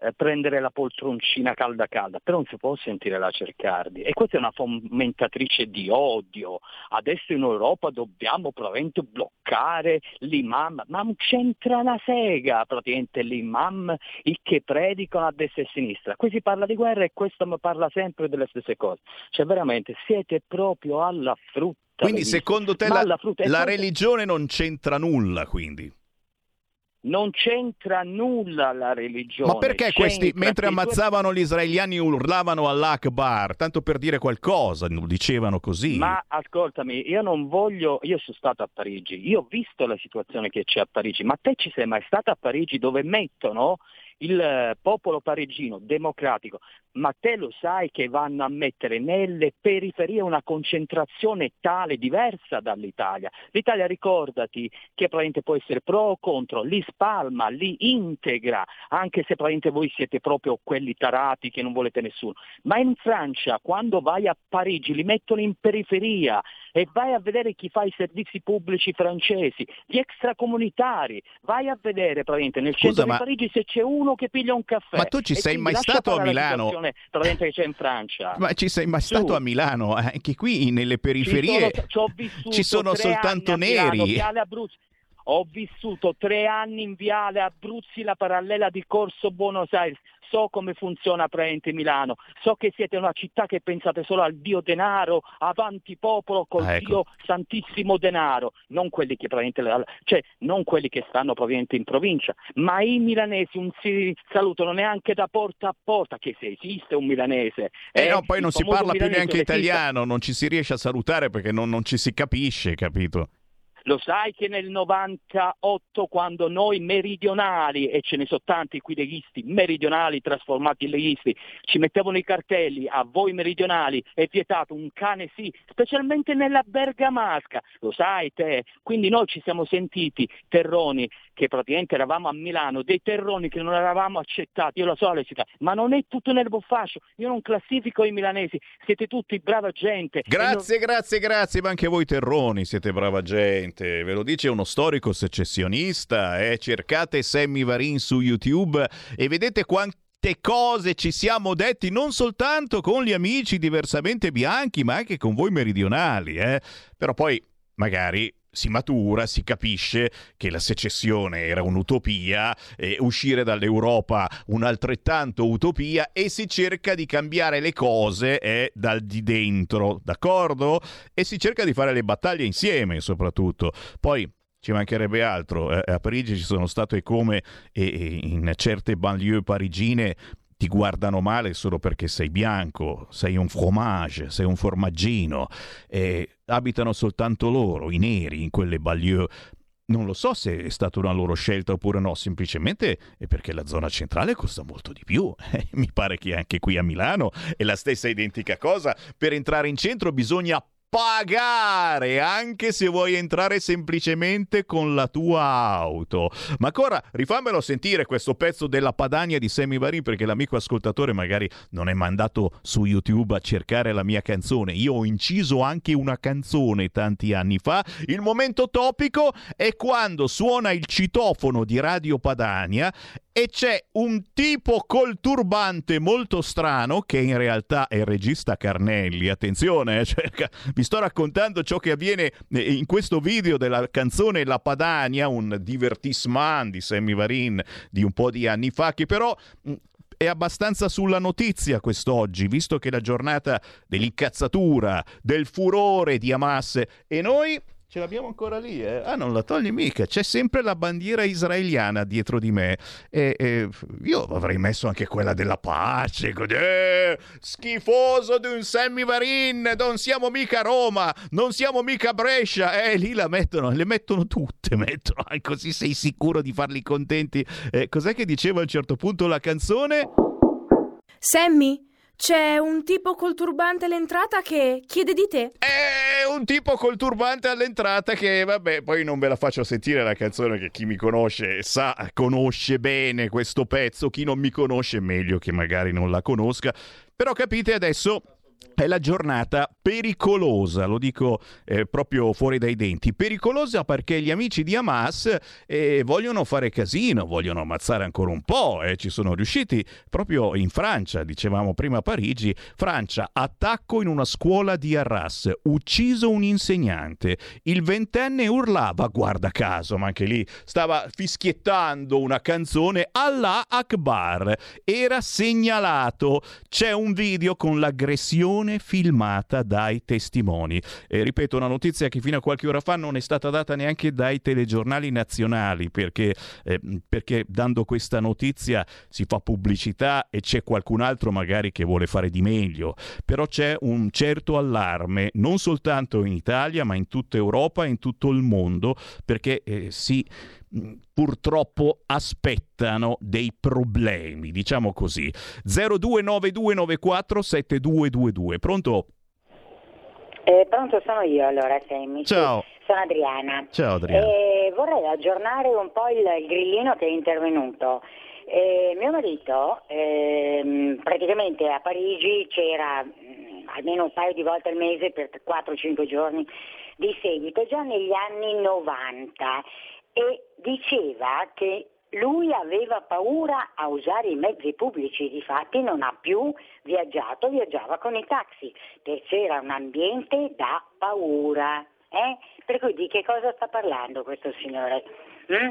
Speaker 15: eh, prendere la poltroncina calda calda, però non si può sentire la Cercardi e questa è una fomentatrice di odio. Adesso in Europa dobbiamo probabilmente bloccare l'imam, ma non c'entra una sega praticamente l'imam il che predicano a destra e a sinistra. Qui si parla di guerra e questo parla sempre delle stesse cose. Cioè veramente siete proprio alla frutta.
Speaker 13: Quindi secondo te la, la, la religione non c'entra nulla quindi?
Speaker 15: Non c'entra nulla la religione.
Speaker 13: Ma perché questi, mentre ammazzavano gli israeliani, urlavano all'Akbar? Tanto per dire qualcosa, dicevano così.
Speaker 15: Ma ascoltami, io non voglio. Io sono stato a Parigi, io ho visto la situazione che c'è a Parigi, ma te ci sei mai stato a Parigi dove mettono il popolo parigino democratico, ma te lo sai che vanno a mettere nelle periferie una concentrazione tale, diversa dall'Italia. L'Italia ricordati che probabilmente può essere pro o contro, li spalma, li integra, anche se probabilmente voi siete proprio quelli tarati che non volete nessuno. Ma in Francia, quando vai a Parigi, li mettono in periferia e vai a vedere chi fa i servizi pubblici francesi, gli extracomunitari, vai a vedere probabilmente nel
Speaker 13: Scusa,
Speaker 15: centro
Speaker 13: ma...
Speaker 15: di Parigi se c'è uno che piglia un caffè.
Speaker 13: Ma tu ci sei mai stato a Milano?
Speaker 15: Probabilmente che c'è in Francia.
Speaker 13: Ma ci sei mai stato
Speaker 15: Tu.
Speaker 13: a Milano? Eh, Anche qui nelle periferie
Speaker 15: Ci sono, ci
Speaker 13: sono soltanto
Speaker 15: Milano,
Speaker 13: neri.
Speaker 15: Abruzzi. Ho vissuto tre anni in Viale Abruzzi, la parallela di Corso Buenos Aires. So come funziona praticamente Milano. So che siete una città che pensate solo al dio denaro, avanti popolo col
Speaker 13: Ah, ecco.
Speaker 15: dio santissimo denaro. Non quelli che praticamente, cioè non quelli che stanno probabilmente in provincia, ma i milanesi un si salutano neanche da porta a porta, che se esiste un milanese.
Speaker 13: Eh
Speaker 15: eh,
Speaker 13: no, poi non si parla più neanche italiano, non ci si riesce a salutare perché non, non ci si capisce, capito?
Speaker 15: Lo sai che nel 98 quando noi meridionali, e ce ne sono tanti qui leghisti, meridionali trasformati in leghisti, ci mettevano i cartelli a voi meridionali è vietato un cane sì, specialmente nella Bergamasca, lo sai te, quindi noi ci siamo sentiti terroni che praticamente eravamo a Milano, dei terroni che non eravamo accettati, io lo so le città, ma non è tutto nel boffascio, io non classifico i milanesi, siete tutti brava gente.
Speaker 13: Grazie, grazie, grazie, ma anche voi terroni siete brava gente, ve lo dice uno storico secessionista, eh? cercate Sammy Varin su YouTube e vedete quante cose ci siamo detti non soltanto con gli amici diversamente bianchi, ma anche con voi meridionali, eh? però poi magari si matura, si capisce che la secessione era un'utopia, eh, uscire dall'Europa un'altrettanto utopia e si cerca di cambiare le cose eh, dal di dentro, d'accordo? E si cerca di fare le battaglie insieme soprattutto. Poi ci mancherebbe altro. Eh, a Parigi ci sono stato e come e, e in certe banlieue parigine ti guardano male solo perché sei bianco, sei un fromage, sei un formaggino. E abitano soltanto loro, i neri, in quelle banlieue non lo so se è stata una loro scelta oppure no, semplicemente è perché la zona centrale costa molto di più. Eh, mi pare che anche qui a Milano è la stessa identica cosa. Per entrare in centro bisogna pagare anche se vuoi entrare semplicemente con la tua auto. Ma ancora rifammelo sentire questo pezzo della Padania di Sammy Varin perché l'amico ascoltatore magari non è mandato su YouTube a cercare la mia canzone. Io ho inciso anche una canzone tanti anni fa. Il momento topico è quando suona il citofono di Radio Padania e c'è un tipo col turbante molto strano che in realtà è il regista Carnelli. Attenzione, eh, cioè, vi sto raccontando ciò che avviene eh, in questo video della canzone La Padania, un divertissement di Sammy Varin di un po' di anni fa, che però mm, è abbastanza sulla notizia quest'oggi, visto che è la giornata dell'incazzatura, del furore di Hamas e noi Ce l'abbiamo ancora lì, eh? Ah, non la togli mica. C'è sempre la bandiera israeliana dietro di me. E, e io avrei messo anche quella della pace. Eh, schifoso di un Sammy Varin. Non siamo mica Roma. Non siamo mica Brescia. Eh, lì la mettono, le mettono tutte. Mettono. Così sei sicuro di farli contenti. Eh, cos'è che diceva a un certo punto la canzone?
Speaker 10: Sammy? C'è un tipo col turbante all'entrata che chiede di te.
Speaker 13: È un tipo col turbante all'entrata che, vabbè, poi non ve la faccio sentire la canzone che chi mi conosce sa, conosce bene questo pezzo, chi non mi conosce meglio che magari non la conosca. Però capite adesso è la giornata pericolosa, lo dico eh, proprio fuori dai denti, pericolosa perché gli amici di Hamas eh, vogliono fare casino, vogliono ammazzare ancora un po', eh, ci sono riusciti proprio in Francia, dicevamo prima a Parigi, Francia, attacco in una scuola di Arras, ucciso un insegnante, il ventenne urlava, guarda caso, ma anche lì stava fischiettando una canzone Allah Akbar, era segnalato, c'è un video con l'aggressione filmata dai testimoni. E ripeto, una notizia che fino a qualche ora fa non è stata data neanche dai telegiornali nazionali, perché, eh, perché dando questa notizia si fa pubblicità e c'è qualcun altro magari che vuole fare di meglio. Però c'è un certo allarme, non soltanto in Italia, ma in tutta Europa e in tutto il mondo, perché eh, si purtroppo aspettano dei problemi, diciamo così. 0292947222. Pronto?
Speaker 16: Eh, pronto, sono io allora, Sammy.
Speaker 13: Ciao.
Speaker 16: Sono Adriana.
Speaker 13: Ciao Adriana.
Speaker 16: Eh, vorrei aggiornare un po' il, il grillino che è intervenuto. Eh, mio marito ehm, praticamente a Parigi c'era mm, almeno un paio di volte al mese per 4-5 giorni di seguito, già negli anni 90 e diceva che lui aveva paura a usare i mezzi pubblici, difatti non ha più viaggiato, viaggiava con i taxi, perché c'era un ambiente da paura. Eh? Per cui di che cosa sta parlando questo signore? Mm?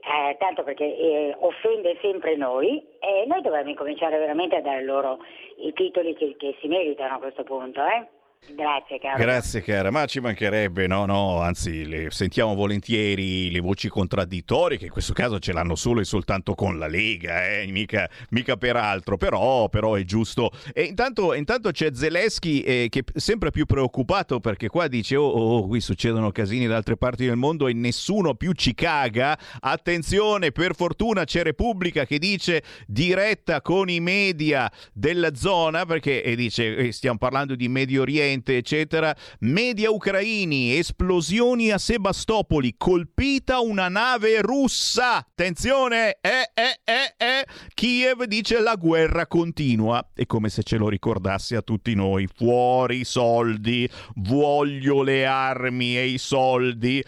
Speaker 16: Eh, tanto perché eh, offende sempre noi e noi dovremmo cominciare veramente a dare loro i titoli che, che si meritano a questo punto. Eh? Grazie cara.
Speaker 13: Grazie cara, ma ci mancherebbe, no, no, anzi le sentiamo volentieri le voci contraddittorie che in questo caso ce l'hanno solo e soltanto con la Lega, eh, mica, mica per altro, però, però, è giusto. E intanto, intanto c'è Zelensky eh, che è sempre più preoccupato perché qua dice oh, oh, qui succedono casini da altre parti del mondo e nessuno più ci caga. Attenzione, per fortuna c'è Repubblica che dice diretta con i media della zona perché dice eh, stiamo parlando di Medio Oriente Oriente, eccetera. Media ucraini, esplosioni a Sebastopoli, colpita una nave russa. Attenzione, eh, eh, eh, eh. Kiev dice la guerra continua. È come se ce lo ricordasse a tutti noi. Fuori i soldi, voglio le armi e i soldi.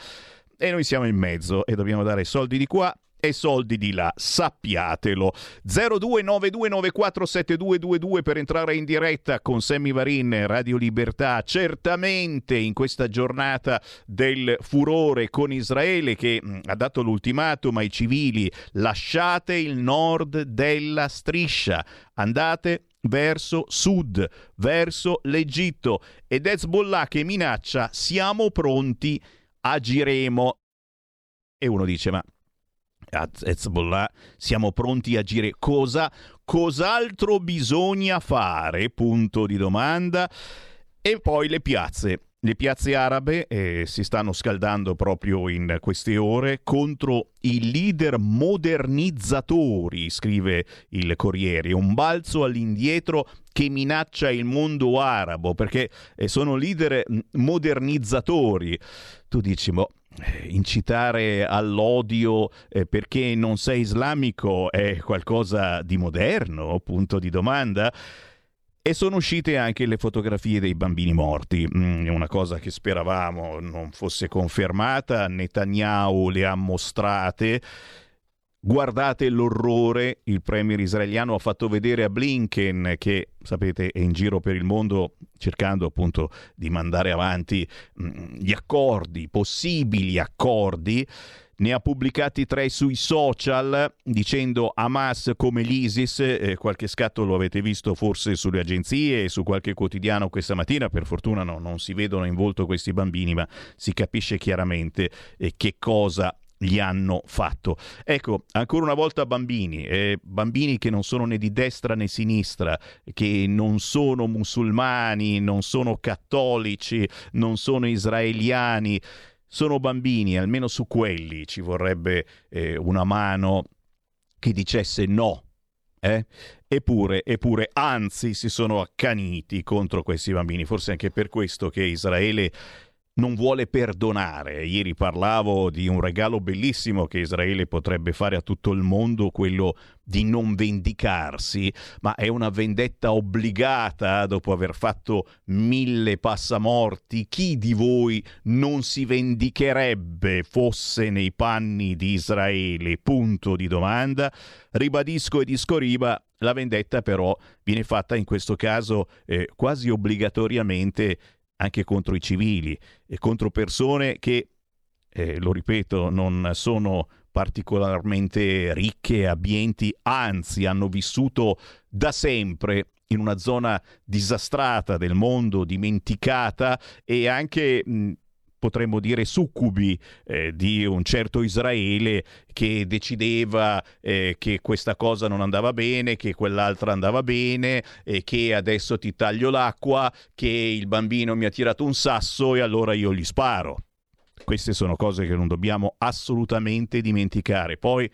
Speaker 13: E noi siamo in mezzo e dobbiamo dare soldi di qua e soldi di là, sappiatelo. 0292947222 per entrare in diretta con Sammy Varin, Radio Libertà, certamente in questa giornata del furore con Israele che mh, ha dato l'ultimatum ai civili, lasciate il nord della striscia, andate verso sud, verso l'Egitto ed Hezbollah che minaccia siamo pronti, agiremo. E uno dice ma Hezbollah siamo pronti a agire cosa? Cos'altro bisogna fare? Punto di domanda. E poi le piazze. Le piazze arabe eh, si stanno scaldando proprio in queste ore contro i leader modernizzatori, scrive il Corriere, un balzo all'indietro che minaccia il mondo arabo perché eh, sono leader modernizzatori. Tu dici, boh, incitare all'odio eh, perché non sei islamico è qualcosa di moderno? Punto di domanda. E sono uscite anche le fotografie dei bambini morti, mm, una cosa che speravamo non fosse confermata, Netanyahu le ha mostrate. Guardate l'orrore, il premier israeliano ha fatto vedere a Blinken che, sapete, è in giro per il mondo cercando appunto di mandare avanti mh, gli accordi, possibili accordi. Ne ha pubblicati tre sui social dicendo Hamas come l'ISIS, eh, qualche scatto lo avete visto forse sulle agenzie e su qualche quotidiano questa mattina, per fortuna no, non si vedono in volto questi bambini, ma si capisce chiaramente eh, che cosa gli hanno fatto. Ecco, ancora una volta bambini, eh, bambini che non sono né di destra né sinistra, che non sono musulmani, non sono cattolici, non sono israeliani, sono bambini, almeno su quelli ci vorrebbe eh, una mano che dicesse no. Eh? Eppure, eppure, anzi, si sono accaniti contro questi bambini. Forse anche per questo che Israele non vuole perdonare. Ieri parlavo di un regalo bellissimo che Israele potrebbe fare a tutto il mondo, quello di non vendicarsi, ma è una vendetta obbligata dopo aver fatto mille passamorti. Chi di voi non si vendicherebbe fosse nei panni di Israele? Punto di domanda. Ribadisco e discoriba, la vendetta però viene fatta in questo caso eh, quasi obbligatoriamente anche contro i civili e contro persone che, eh, lo ripeto, non sono particolarmente ricche abbienti, anzi hanno vissuto da sempre in una zona disastrata del mondo, dimenticata e anche mh, potremmo dire succubi eh, di un certo Israele che decideva eh, che questa cosa non andava bene, che quell'altra andava bene, e che adesso ti taglio l'acqua, che il bambino mi ha tirato un sasso e allora io gli sparo. Queste sono cose che non dobbiamo assolutamente dimenticare. Poi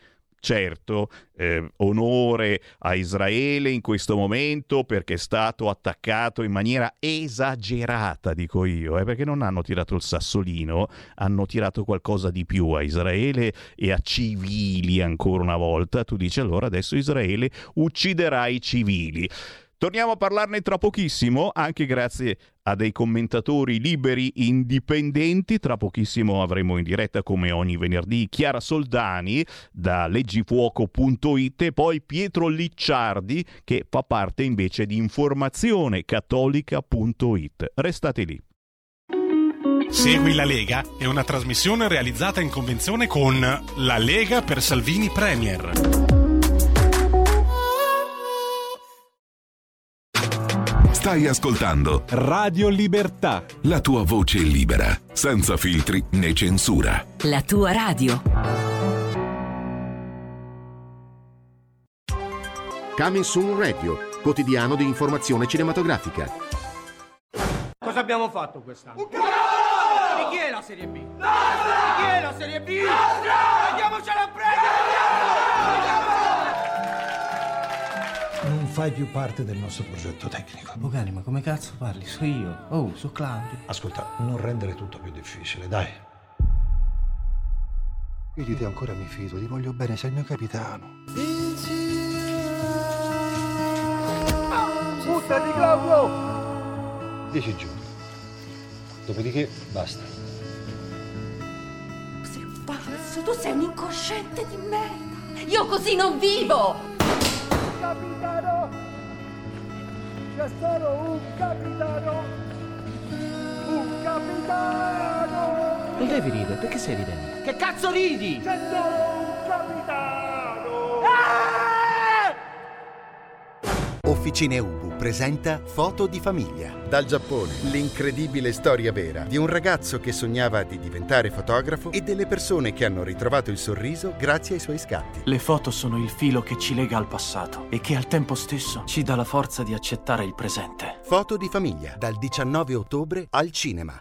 Speaker 13: Certo, eh, onore a Israele in questo momento perché è stato attaccato in maniera esagerata, dico io, eh, perché non hanno tirato il sassolino, hanno tirato qualcosa di più a Israele e a civili ancora una volta. Tu dici allora adesso Israele ucciderà i civili. Torniamo a parlarne tra pochissimo, anche grazie a dei commentatori liberi indipendenti. Tra pochissimo avremo in diretta, come ogni venerdì, Chiara Soldani da leggifuoco.it e poi Pietro Licciardi che fa parte invece di informazionecattolica.it. Restate lì.
Speaker 17: Segui la Lega è una trasmissione realizzata in convenzione con La Lega per Salvini Premier.
Speaker 18: Stai ascoltando
Speaker 9: Radio Libertà.
Speaker 18: La tua voce libera, senza filtri né censura.
Speaker 19: La tua radio.
Speaker 20: Coming Soon Radio, quotidiano di informazione cinematografica.
Speaker 21: Cosa abbiamo fatto quest'anno? Un cavolo! Di chi è la Serie B? Nostra! Di chi è la Serie B? Nostra! Vediamocela a prendere!
Speaker 22: Fai più parte del nostro progetto tecnico.
Speaker 23: Bocani, ma come cazzo parli? So io. Oh, so Claudio.
Speaker 22: Ascolta, non rendere tutto più difficile, dai. Io di te ancora mi fido, ti voglio bene, sei il mio capitano.
Speaker 21: Buttati, Claudio!
Speaker 22: Dieci giorni. Dopodiché basta.
Speaker 24: pazzo, tu sei un incosciente di merda. Io così non vivo!
Speaker 2: Capitano! C'è solo un capitano! Un capitano!
Speaker 23: Non devi ridere, perché stai ridendo?
Speaker 21: Che cazzo ridi?
Speaker 2: C'è solo un capitano!
Speaker 19: Officine Ubu presenta Foto di famiglia. Dal Giappone, l'incredibile storia vera di un ragazzo che sognava di diventare fotografo e delle persone che hanno ritrovato il sorriso grazie ai suoi scatti.
Speaker 25: Le foto sono il filo che ci lega al passato e che al tempo stesso ci dà la forza di accettare il presente.
Speaker 19: Foto di famiglia, dal 19 ottobre al cinema.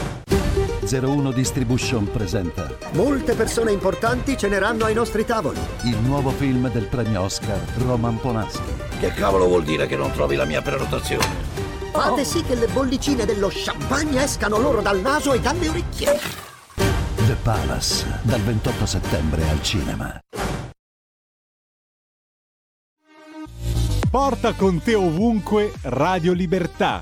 Speaker 26: 01 Distribution presenta
Speaker 27: Molte persone importanti ceneranno ai nostri tavoli.
Speaker 26: il nuovo film del premio Oscar Roman Polanski.
Speaker 28: Che cavolo vuol dire che non trovi la mia prenotazione?
Speaker 27: Fate sì che le bollicine dello champagne escano loro dal naso e dalle orecchie.
Speaker 26: The Palace dal 28 settembre al cinema.
Speaker 9: Porta con te ovunque Radio Libertà.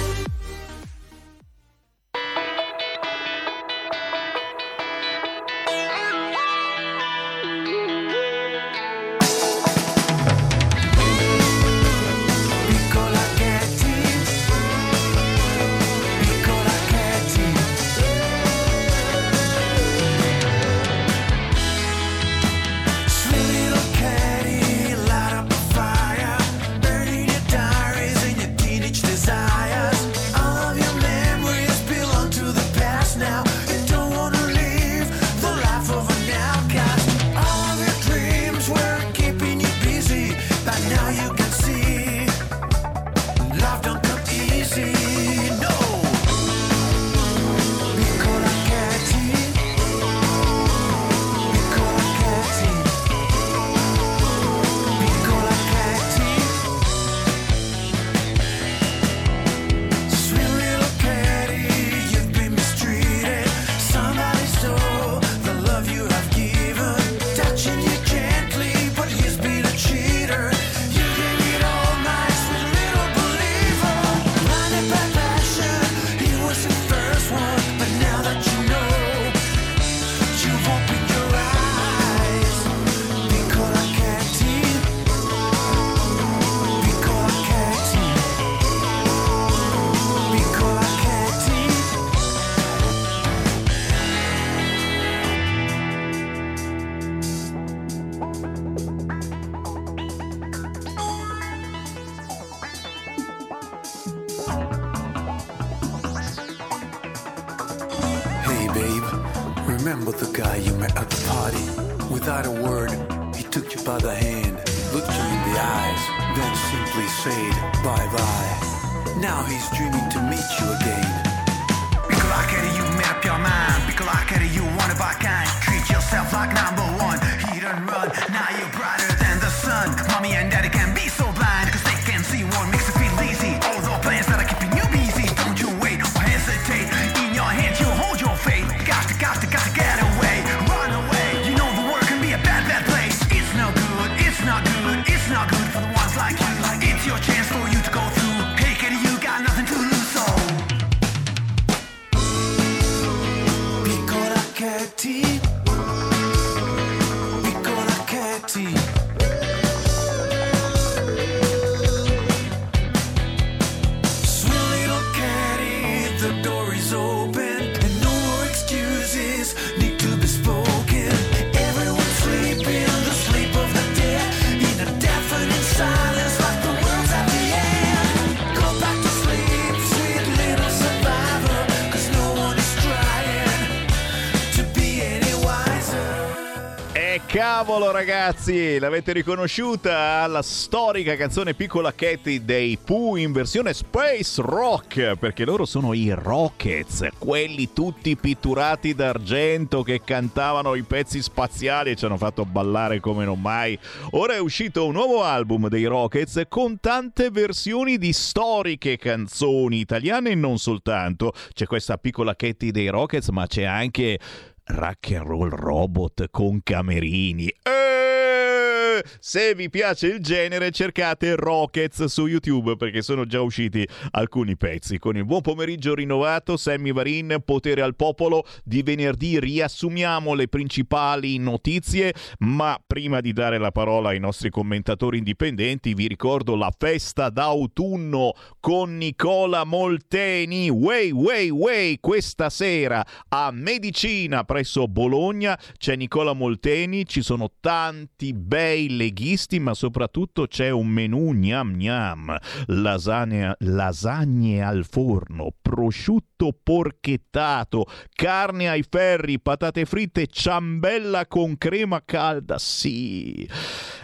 Speaker 13: Cavolo ragazzi, l'avete riconosciuta? La storica canzone Piccola Katy dei Pooh in versione Space Rock, perché loro sono i Rockets, quelli tutti pitturati d'argento che cantavano i pezzi spaziali e ci hanno fatto ballare come non mai. Ora è uscito un nuovo album dei Rockets con tante versioni di storiche canzoni italiane e non soltanto. C'è questa Piccola Katy dei Rockets, ma c'è anche rock and roll robot con camerini. Eh, se vi piace il genere, cercate Rockets su YouTube perché sono già usciti alcuni pezzi. Con il buon pomeriggio rinnovato, Sammy Varin, potere al popolo. Di venerdì riassumiamo le principali notizie. Ma prima di dare la parola ai nostri commentatori indipendenti, vi ricordo la festa d'autunno con Nicola Molteni. Way, way, way, questa sera a Medicina presso Bologna c'è Nicola Molteni. Ci sono tanti bei leghisti, ma soprattutto c'è un menù gnam gnam, lasagne, lasagne al forno, prosciutto porchettato, carne ai ferri, patate fritte, ciambella con crema calda, sì.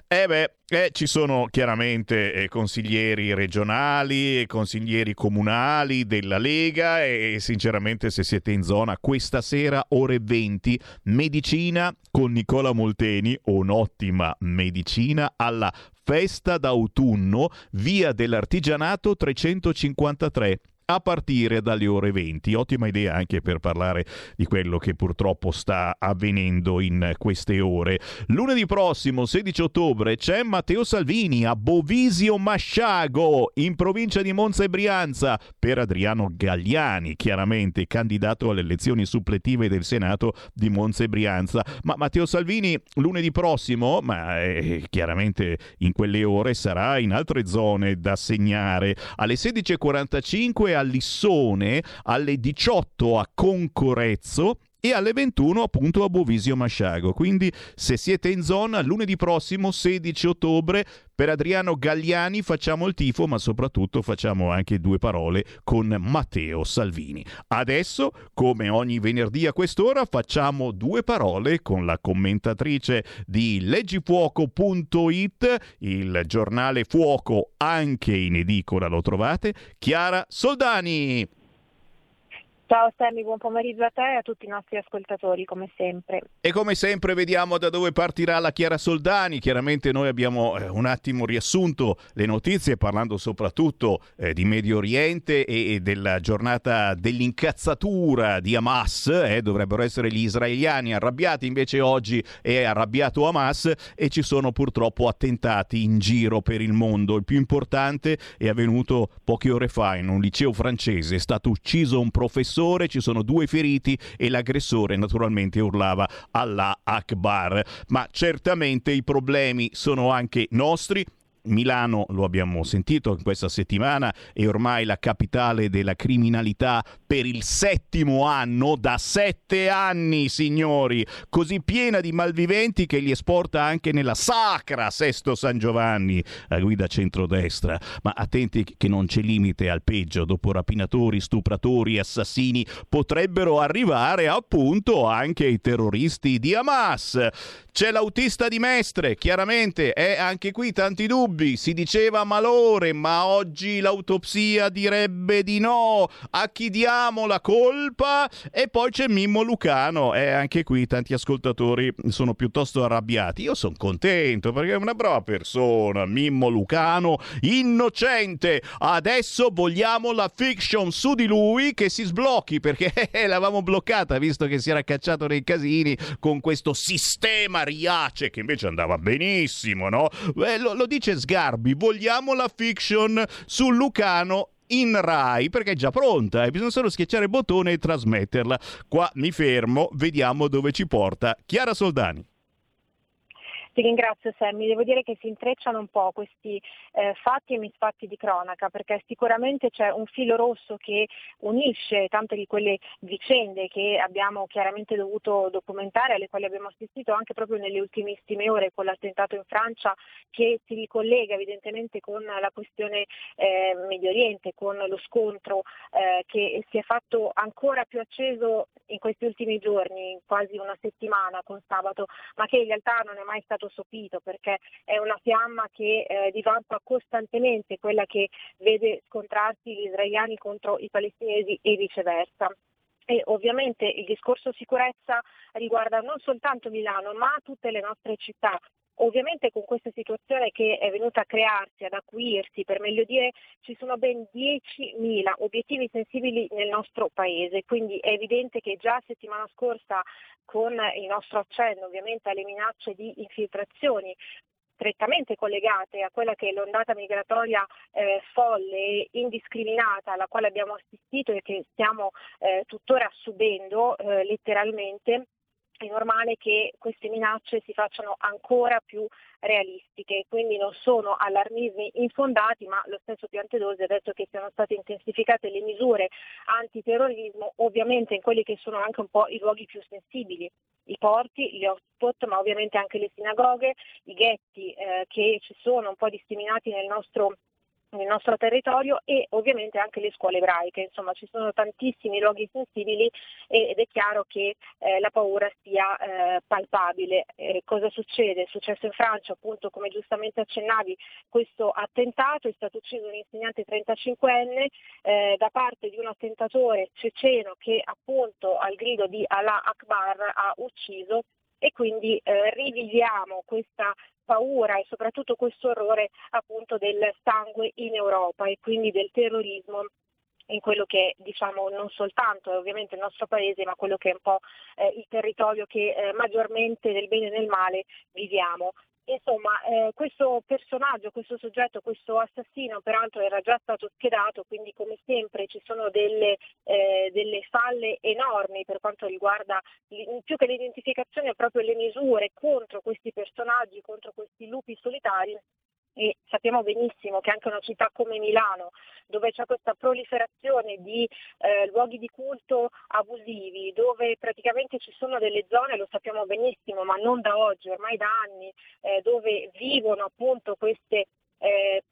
Speaker 13: Eh beh, eh, ci sono chiaramente eh, consiglieri regionali consiglieri comunali della Lega e sinceramente se siete in zona questa sera ore 20 medicina con Nicola Molteni, un'ottima medicina alla festa d'autunno, via dell'artigianato 353 a partire dalle ore 20. Ottima idea anche per parlare di quello che purtroppo sta avvenendo in queste ore. Lunedì prossimo, 16 ottobre, c'è Matteo Salvini a Bovisio Masciago, in provincia di Monza e Brianza, per Adriano Gagliani, chiaramente candidato alle elezioni suppletive del Senato di Monza e Brianza. Ma Matteo Salvini lunedì prossimo, ma eh, chiaramente in quelle ore sarà in altre zone da segnare. Alle 16.45 a Lissone, alle 18 a Concorezzo e alle 21 appunto a Bovisio Masciago. Quindi se siete in zona lunedì prossimo 16 ottobre per Adriano Gagliani facciamo il tifo, ma soprattutto facciamo anche due parole con Matteo Salvini. Adesso, come ogni venerdì a quest'ora, facciamo due parole con la commentatrice di leggifuoco.it, il giornale Fuoco anche in edicola lo trovate, Chiara Soldani.
Speaker 29: Ciao Sammy, buon pomeriggio a te e a tutti i nostri ascoltatori, come sempre.
Speaker 13: E come sempre vediamo da dove partirà la Chiara Soldani. Chiaramente noi abbiamo eh, un attimo riassunto le notizie parlando soprattutto eh, di Medio Oriente e, e, della giornata dell'incazzatura di Hamas. Eh, dovrebbero essere gli israeliani arrabbiati, invece oggi è arrabbiato Hamas e ci sono purtroppo attentati in giro per il mondo. Il più importante è avvenuto poche ore fa in un liceo francese. È stato ucciso un professore ci sono due feriti e l'aggressore naturalmente urlava Allah Akbar. Ma certamente i problemi sono anche nostri. Milano, lo abbiamo sentito in questa settimana, è ormai la capitale della criminalità per il settimo anno, da sette anni, signori, così piena di malviventi che li esporta anche nella sacra Sesto San Giovanni, a guida centrodestra. Ma attenti che non c'è limite al peggio, dopo rapinatori, stupratori, assassini, potrebbero arrivare appunto anche i terroristi di Hamas. C'è l'autista di Mestre, chiaramente, e anche qui tanti dubbi. Si diceva malore, ma oggi l'autopsia direbbe di no. A chi diamo la colpa? E poi c'è Mimmo Lucano, e anche qui tanti ascoltatori sono piuttosto arrabbiati. Io sono contento perché è una brava persona, Mimmo Lucano, innocente. Adesso vogliamo la fiction su di lui che si sblocchi perché l'avevamo bloccata visto che si era cacciato nei casini con questo sistema Riace che invece andava benissimo, no? Eh, lo, lo dice Sgarbi, vogliamo la fiction su Lucano in Rai perché è già pronta e bisogna solo schiacciare il bottone e trasmetterla. Qua mi fermo, vediamo dove ci porta Chiara Soldani.
Speaker 29: Ti ringrazio Sammy, devo dire che si intrecciano un po' questi eh, fatti e misfatti di cronaca perché sicuramente c'è un filo rosso che unisce tante di quelle vicende che abbiamo chiaramente dovuto documentare, alle quali abbiamo assistito anche proprio nelle ultimissime ore con l'attentato in Francia che si ricollega evidentemente con la questione eh, Medio Oriente, con lo scontro eh, che si è fatto ancora più acceso in questi ultimi giorni, quasi una settimana con sabato, ma che in realtà non è mai stato stato sopito perché è una fiamma che eh, divampa costantemente, quella che vede scontrarsi gli israeliani contro i palestinesi e viceversa. E ovviamente il discorso sicurezza riguarda non soltanto Milano, ma tutte le nostre città. Ovviamente con questa situazione che è venuta a crearsi, ad acuirsi, per meglio dire, ci sono ben 10.000 obiettivi sensibili nel nostro paese, quindi è evidente che già settimana scorsa con il nostro accenno ovviamente alle minacce di infiltrazioni strettamente collegate a quella che è l'ondata migratoria eh, folle e indiscriminata alla quale abbiamo assistito e che stiamo eh, tuttora subendo eh, letteralmente, è normale che queste minacce si facciano ancora più realistiche, quindi non sono allarmismi infondati, ma lo stesso Piantedosi ha detto che siano state intensificate le misure antiterrorismo, ovviamente in quelli che sono anche un po' i luoghi più sensibili, i porti, gli hotspot, ma ovviamente anche le sinagoghe, i ghetti eh, che ci sono un po' disseminati nel nostro nel nostro territorio e ovviamente anche le scuole ebraiche, insomma ci sono tantissimi luoghi sensibili ed è chiaro che eh, la paura sia eh, palpabile. Eh, cosa succede? È successo in Francia appunto come giustamente accennavi questo attentato, è stato ucciso un insegnante 35enne eh, da parte di un attentatore ceceno che appunto al grido di Allah Akbar ha ucciso e quindi eh, riviviamo questa paura e soprattutto questo orrore appunto del sangue in Europa e quindi del terrorismo in quello che diciamo non soltanto è ovviamente il nostro paese, ma quello che è un po' eh, il territorio che eh, maggiormente nel bene e nel male viviamo. Insomma, eh, questo personaggio, questo soggetto, questo assassino peraltro era già stato schedato, quindi come sempre ci sono delle, eh, delle falle enormi per quanto riguarda più che l'identificazione proprio le misure contro questi personaggi, contro questi lupi solitari e sappiamo benissimo che anche una città come Milano, dove c'è questa proliferazione di eh, luoghi di culto abusivi, dove praticamente ci sono delle zone, lo sappiamo benissimo, ma non da oggi, ormai da anni, eh, dove vivono appunto queste eh,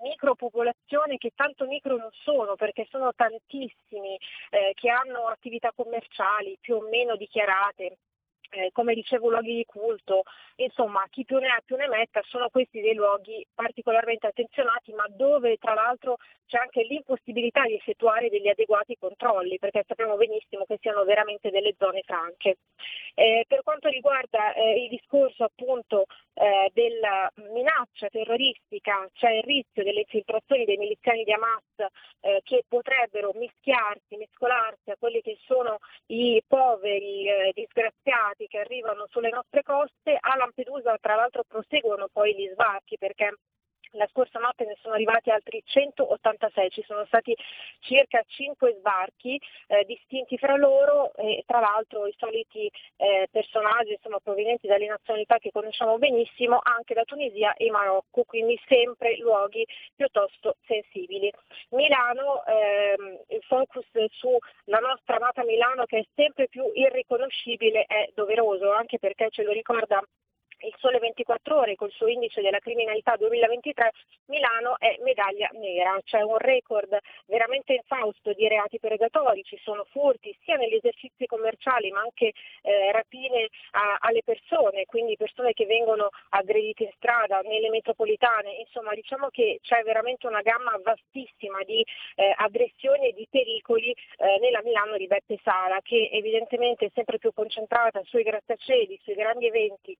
Speaker 29: micropopolazioni che tanto micro non sono perché sono tantissimi eh, che hanno attività commerciali più o meno dichiarate eh, come dicevo luoghi di culto, insomma chi più ne ha più ne metta, sono questi dei luoghi particolarmente attenzionati ma dove tra l'altro c'è anche l'impossibilità di effettuare degli adeguati controlli perché sappiamo benissimo che siano veramente delle zone franche. Eh, per quanto riguarda eh, il discorso appunto eh, della minaccia terroristica, c'è il rischio delle infiltrazioni dei miliziani di Hamas eh, che potrebbero mischiarsi, mescolarsi a quelli che sono i poveri eh, disgraziati che arrivano sulle nostre coste. A Lampedusa tra l'altro proseguono poi gli sbarchi perché la scorsa notte ne sono arrivati altri 186, ci sono stati circa 5 sbarchi eh, distinti fra loro e tra l'altro i soliti eh, personaggi insomma, provenienti dalle nazionalità che conosciamo benissimo anche da Tunisia e Marocco, quindi sempre luoghi piuttosto sensibili. Milano, ehm, il focus sulla nostra amata Milano che è sempre più irriconoscibile è doveroso, anche perché ce lo ricorda il Sole 24 Ore col suo indice della criminalità 2023, Milano è medaglia nera, c'è un record veramente infausto di reati predatori, ci sono furti sia negli esercizi commerciali ma anche eh, rapine a, alle persone, quindi persone che vengono aggredite in strada, nelle metropolitane, insomma diciamo che c'è veramente una gamma vastissima di eh, aggressioni e di pericoli eh, nella Milano di Beppe Sala che evidentemente è sempre più concentrata sui grattacieli, sui grandi eventi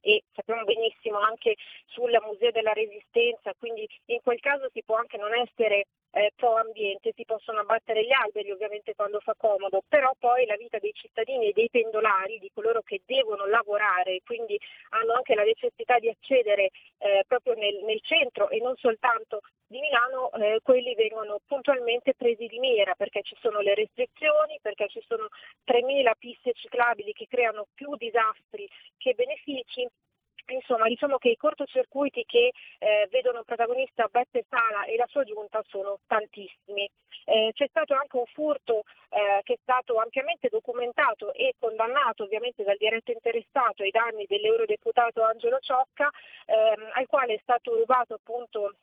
Speaker 29: e sappiamo benissimo anche sul Museo della Resistenza, quindi in quel caso si può anche non essere eh, pro ambiente, si possono abbattere gli alberi ovviamente quando fa comodo, però poi la vita dei cittadini e dei pendolari, di coloro che devono lavorare e quindi hanno anche la necessità di accedere eh, proprio nel, nel, centro e non soltanto di Milano, eh, quelli vengono puntualmente presi di mira perché ci sono le restrizioni, perché ci sono 3.000 piste ciclabili che creano più disastri che benefici Insomma, diciamo che i cortocircuiti che eh, vedono protagonista Beppe Sala e la sua giunta sono tantissimi. Eh, c'è stato anche un furto eh, che è stato ampiamente documentato e condannato ovviamente dal diretto interessato ai danni dell'eurodeputato Angelo Ciocca, ehm, al quale è stato rubato appunto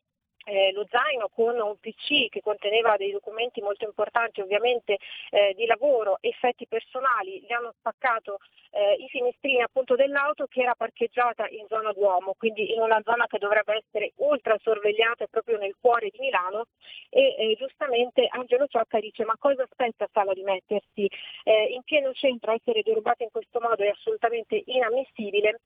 Speaker 29: eh, lo zaino con un PC che conteneva dei documenti molto importanti ovviamente eh, di lavoro, effetti personali, gli hanno spaccato eh, i finestrini appunto dell'auto che era parcheggiata in zona Duomo, quindi in una zona che dovrebbe essere ultra sorvegliata proprio nel cuore di Milano. E eh, giustamente Angelo Ciocca dice ma cosa aspetta Sala di mettersi? Eh, in pieno centro, essere derubata in questo modo è assolutamente inammissibile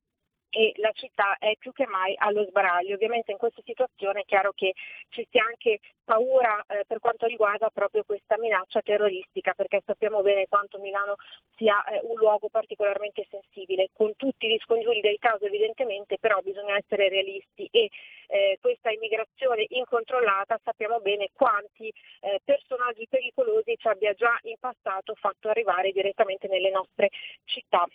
Speaker 29: e la città è più che mai allo sbaraglio. Ovviamente in questa situazione è chiaro che ci sia anche paura eh, per quanto riguarda proprio questa minaccia terroristica, perché sappiamo bene quanto Milano sia eh, un luogo particolarmente sensibile, con tutti gli scongiuri del caso evidentemente, però bisogna essere realisti e eh, questa immigrazione incontrollata sappiamo bene quanti eh, personaggi pericolosi ci abbia già in passato fatto arrivare direttamente nelle nostre città.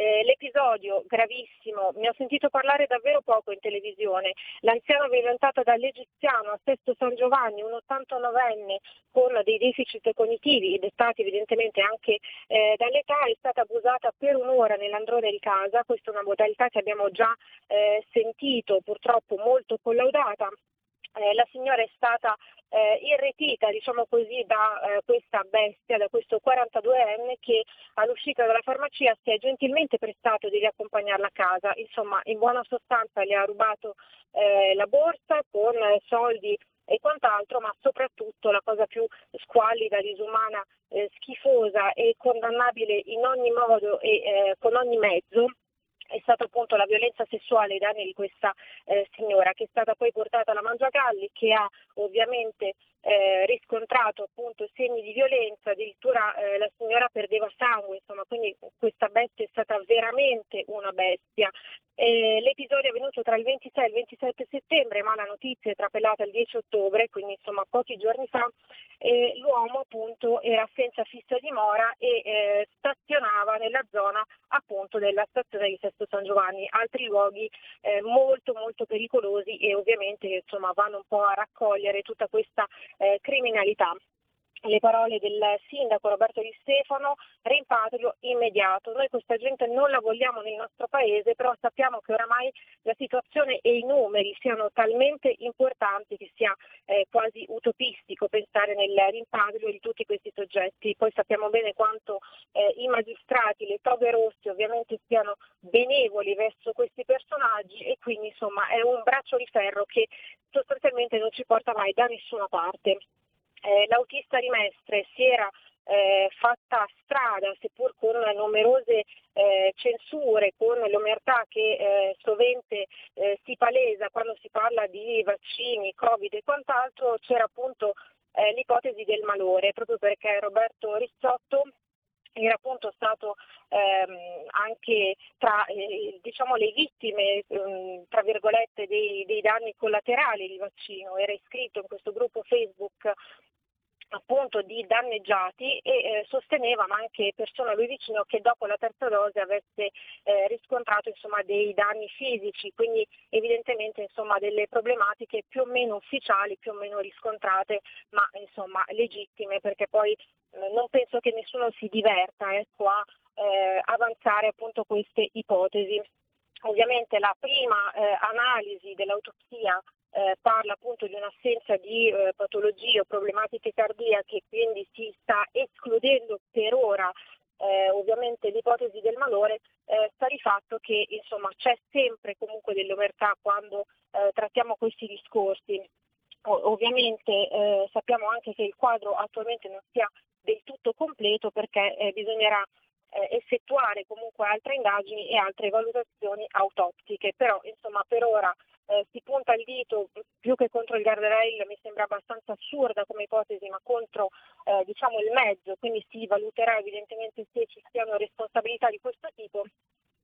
Speaker 29: Eh, l'episodio gravissimo, mi ho sentito parlare davvero poco in televisione, l'anziano violentato dall'egiziano a Sesto San Giovanni, un 89enne con dei deficit cognitivi dettati evidentemente anche eh, dall'età, è stata abusata per un'ora nell'androne di casa, questa è una modalità che abbiamo già eh, sentito, purtroppo molto collaudata. Eh, la signora è stata eh, irretita diciamo così, da eh, questa bestia, da questo 42enne che all'uscita dalla farmacia si è gentilmente prestato di riaccompagnarla a casa, insomma in buona sostanza le ha rubato eh, la borsa con soldi e quant'altro, ma soprattutto la cosa più squallida, disumana, eh, schifosa e condannabile in ogni modo e eh, con ogni mezzo è stata appunto la violenza sessuale ai danni di questa eh, signora che è stata poi portata alla Mangiagalli che ha ovviamente eh, riscontrato appunto segni di violenza, addirittura eh, la signora perdeva sangue, insomma, quindi questa bestia è stata veramente una bestia. Eh, l'episodio è avvenuto tra il 26 e il 27 settembre, ma la notizia è trapelata il 10 ottobre, quindi insomma pochi giorni fa. l'uomo appunto era senza fissa dimora e eh, stazionava nella zona appunto della stazione di Sesto San Giovanni, altri luoghi eh, molto molto pericolosi e ovviamente insomma vanno un po' a raccogliere tutta questa eh, criminalità le parole del sindaco Roberto Di Stefano, rimpatrio immediato. Noi questa gente non la vogliamo nel nostro paese, però sappiamo che oramai la situazione e i numeri siano talmente importanti che sia eh, quasi utopistico pensare nel rimpatrio di tutti questi soggetti. Poi sappiamo bene quanto eh, i magistrati, le toghe rosse ovviamente siano benevoli verso questi personaggi e quindi insomma è un braccio di ferro che sostanzialmente non ci porta mai da nessuna parte eh, l'autista di Mestre si era eh, fatta strada, seppur con numerose eh, censure, con l'omertà che eh, sovente eh, si palesa quando si parla di vaccini, Covid e quant'altro, c'era appunto eh, l'ipotesi del malore, proprio perché Roberto Rizzotto era appunto stato ehm, anche tra eh, diciamo, le vittime ehm, tra virgolette dei, dei, danni collaterali di vaccino, era iscritto in questo gruppo Facebook appunto di danneggiati e eh, sosteneva, ma anche persone a lui vicino, che dopo la terza dose avesse eh, riscontrato insomma, dei danni fisici, quindi evidentemente insomma, delle problematiche più o meno ufficiali, più o meno riscontrate, ma insomma, legittime, perché poi non penso che nessuno si diverta ecco, a eh, avanzare appunto queste ipotesi. Ovviamente la prima eh, analisi dell'autopsia eh, parla appunto di un'assenza di eh, patologie o problematiche cardiache, quindi si sta escludendo per ora eh, ovviamente l'ipotesi del malore, eh, sta di fatto che insomma, c'è sempre comunque dell'omertà quando eh, trattiamo questi discorsi. O- ovviamente eh, sappiamo anche che il quadro attualmente non sia del tutto completo perché bisognerà effettuare comunque altre indagini e altre valutazioni autoptiche, però insomma per ora eh, si punta il dito più che contro il guardrail mi sembra abbastanza assurda come ipotesi, ma contro eh, diciamo il mezzo, quindi si valuterà evidentemente se ci siano responsabilità di questo tipo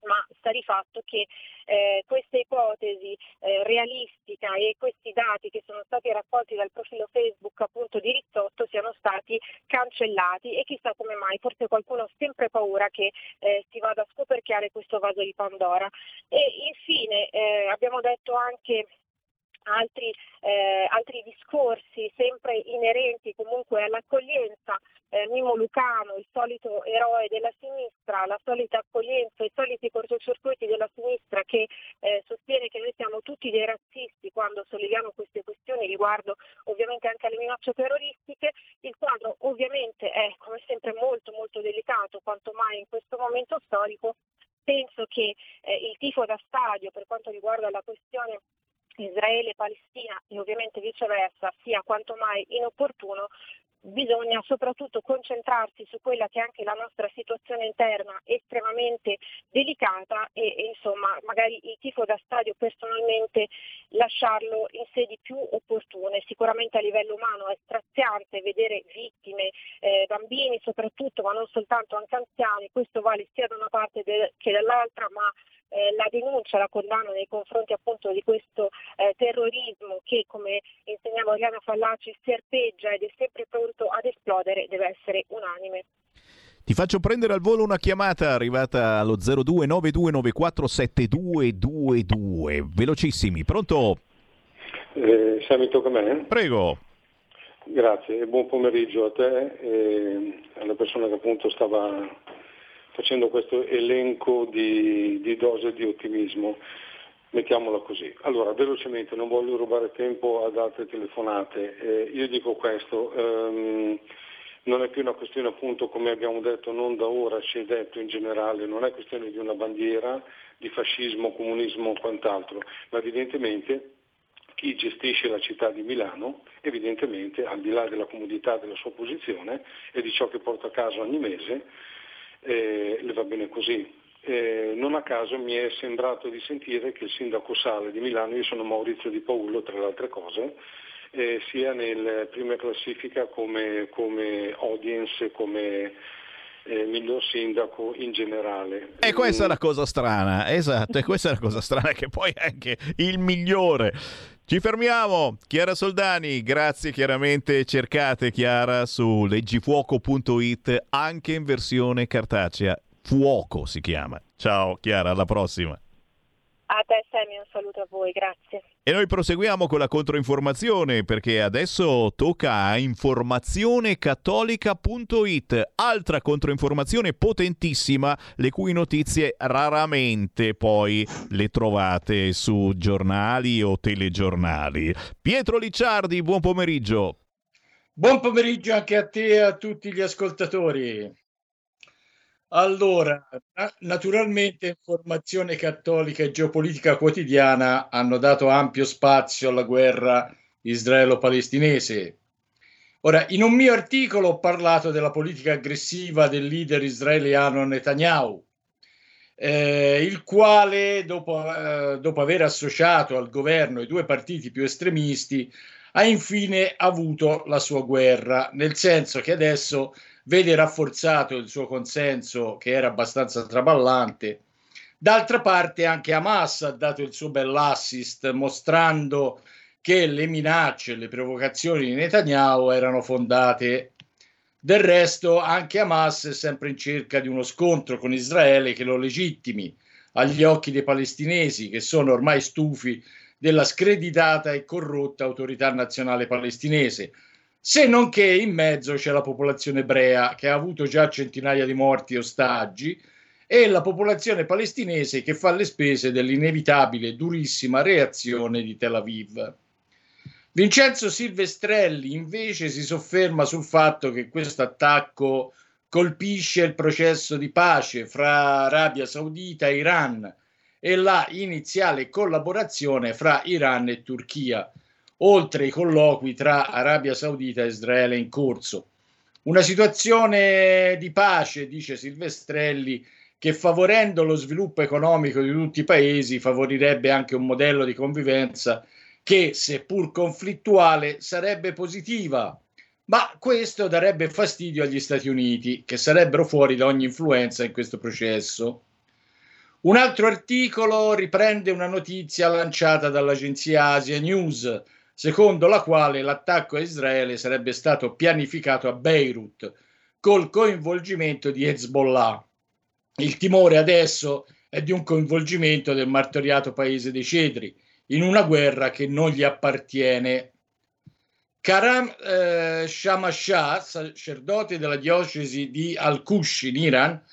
Speaker 29: ma sta di fatto che eh, questa ipotesi eh, realistica e questi dati che sono stati raccolti dal profilo Facebook appunto di Rizzotto siano stati cancellati e chissà come mai, forse qualcuno ha sempre paura che eh, si vada a scoperchiare questo vaso di Pandora. E infine eh, abbiamo detto anche altri, eh, altri discorsi sempre inerenti comunque all'accoglienza. Eh, Mimo Lucano, il solito eroe della sinistra, la solita accoglienza, i soliti cortocircuiti della sinistra che eh, sostiene che noi siamo tutti dei razzisti quando solleviamo queste questioni riguardo ovviamente anche alle minacce terroristiche. Il quadro ovviamente è come sempre molto molto delicato, quanto mai in questo momento storico. Penso che eh, il tifo da stadio per quanto riguarda la questione Israele-Palestina e ovviamente viceversa sia quanto mai inopportuno, bisogna soprattutto concentrarsi su quella che è anche la nostra situazione interna estremamente delicata e, e, insomma magari il tifo da stadio personalmente lasciarlo in sedi più opportune. Sicuramente a livello umano è straziante vedere vittime, eh, bambini soprattutto, ma non soltanto anche anziani, questo vale sia da una parte de- che dall'altra, ma eh, la denuncia, la condanna nei confronti appunto di questo eh, terrorismo che come insegnava Oriana Fallaci serpeggia ed è sempre pronto ad esplodere deve essere unanime.
Speaker 13: Ti faccio prendere al volo una chiamata arrivata allo 0292947222. Velocissimi, pronto?
Speaker 30: Eh, Sami, tocca a me?
Speaker 13: Prego.
Speaker 30: Grazie e buon pomeriggio a te e alla persona che appunto stava facendo questo elenco di, di dose di ottimismo. Mettiamola così. Allora, velocemente, non voglio rubare tempo ad altre telefonate. Eh, io dico questo, ehm, non è più una questione appunto, come abbiamo detto, non da ora, si è detto in generale, non è questione di una bandiera, di fascismo, comunismo o quant'altro, ma evidentemente chi gestisce la città di Milano, evidentemente, al di là della comodità della sua posizione e di ciò che porta a casa ogni mese, eh, le va bene così. Eh, non a caso mi è sembrato di sentire che il sindaco Sale di Milano, io sono Maurizio Di Paolo tra le altre cose, eh, sia nella prima classifica come, come audience, come eh, miglior sindaco in generale.
Speaker 13: E questa è la cosa strana, esatto, e questa è la cosa strana che poi è anche il migliore. Ci fermiamo, Chiara Soldani, grazie chiaramente, cercate Chiara su leggifuoco.it anche in versione cartacea, Fuoco si chiama. Ciao Chiara, alla prossima.
Speaker 29: A te Sammy, un saluto a voi, grazie.
Speaker 13: E noi proseguiamo con la controinformazione perché adesso tocca a informazionecattolica.it, altra controinformazione potentissima, le cui notizie raramente poi le trovate su giornali o telegiornali. Pietro Licciardi, buon pomeriggio.
Speaker 31: Buon pomeriggio anche a te e a tutti gli ascoltatori. Allora, naturalmente informazione cattolica e geopolitica quotidiana hanno dato ampio spazio alla guerra israelo-palestinese. Ora, in un mio articolo ho parlato della politica aggressiva del leader israeliano Netanyahu, eh, il quale, dopo, eh, dopo aver associato al governo i due partiti più estremisti, ha infine avuto la sua guerra, nel senso che adesso vede rafforzato il suo consenso che era abbastanza traballante. D'altra parte anche Hamas ha dato il suo bell'assist mostrando che le minacce, le provocazioni di Netanyahu erano fondate. Del resto anche Hamas è sempre in cerca di uno scontro con Israele che lo legittimi agli occhi dei palestinesi che sono ormai stufi della screditata e corrotta autorità nazionale palestinese, se non che in mezzo c'è la popolazione ebrea che ha avuto già centinaia di morti e ostaggi e la popolazione palestinese che fa le spese dell'inevitabile durissima reazione di Tel Aviv. Vincenzo Silvestrelli invece si sofferma sul fatto che questo attacco colpisce il processo di pace fra Arabia Saudita e Iran e la iniziale collaborazione fra Iran e Turchia oltre i colloqui tra Arabia Saudita e Israele in corso. Una situazione di pace, dice Silvestrelli, che favorendo lo sviluppo economico di tutti i paesi favorirebbe anche un modello di convivenza che, seppur conflittuale, sarebbe positiva. Ma questo darebbe fastidio agli Stati Uniti, che sarebbero fuori da ogni influenza in questo processo. Un altro articolo riprende una notizia lanciata dall'agenzia Asia News, secondo la quale l'attacco a Israele sarebbe stato pianificato a Beirut col coinvolgimento di Hezbollah. Il timore adesso è di un coinvolgimento del martoriato paese dei cedri in una guerra che non gli appartiene. Karam eh, Shamashah, sacerdote della diocesi di Al-Kush in Iran,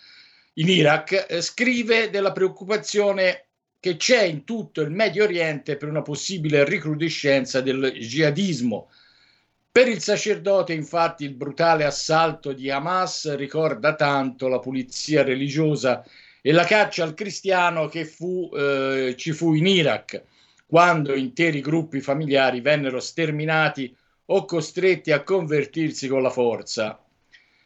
Speaker 31: in Iraq, eh, scrive della preoccupazione che c'è in tutto il Medio Oriente per una possibile recrudescenza del jihadismo. Per il sacerdote, infatti, il brutale assalto di Hamas ricorda tanto la pulizia religiosa e la caccia al cristiano che fu, eh, ci fu in Iraq, quando interi gruppi familiari vennero sterminati o costretti a convertirsi con la forza.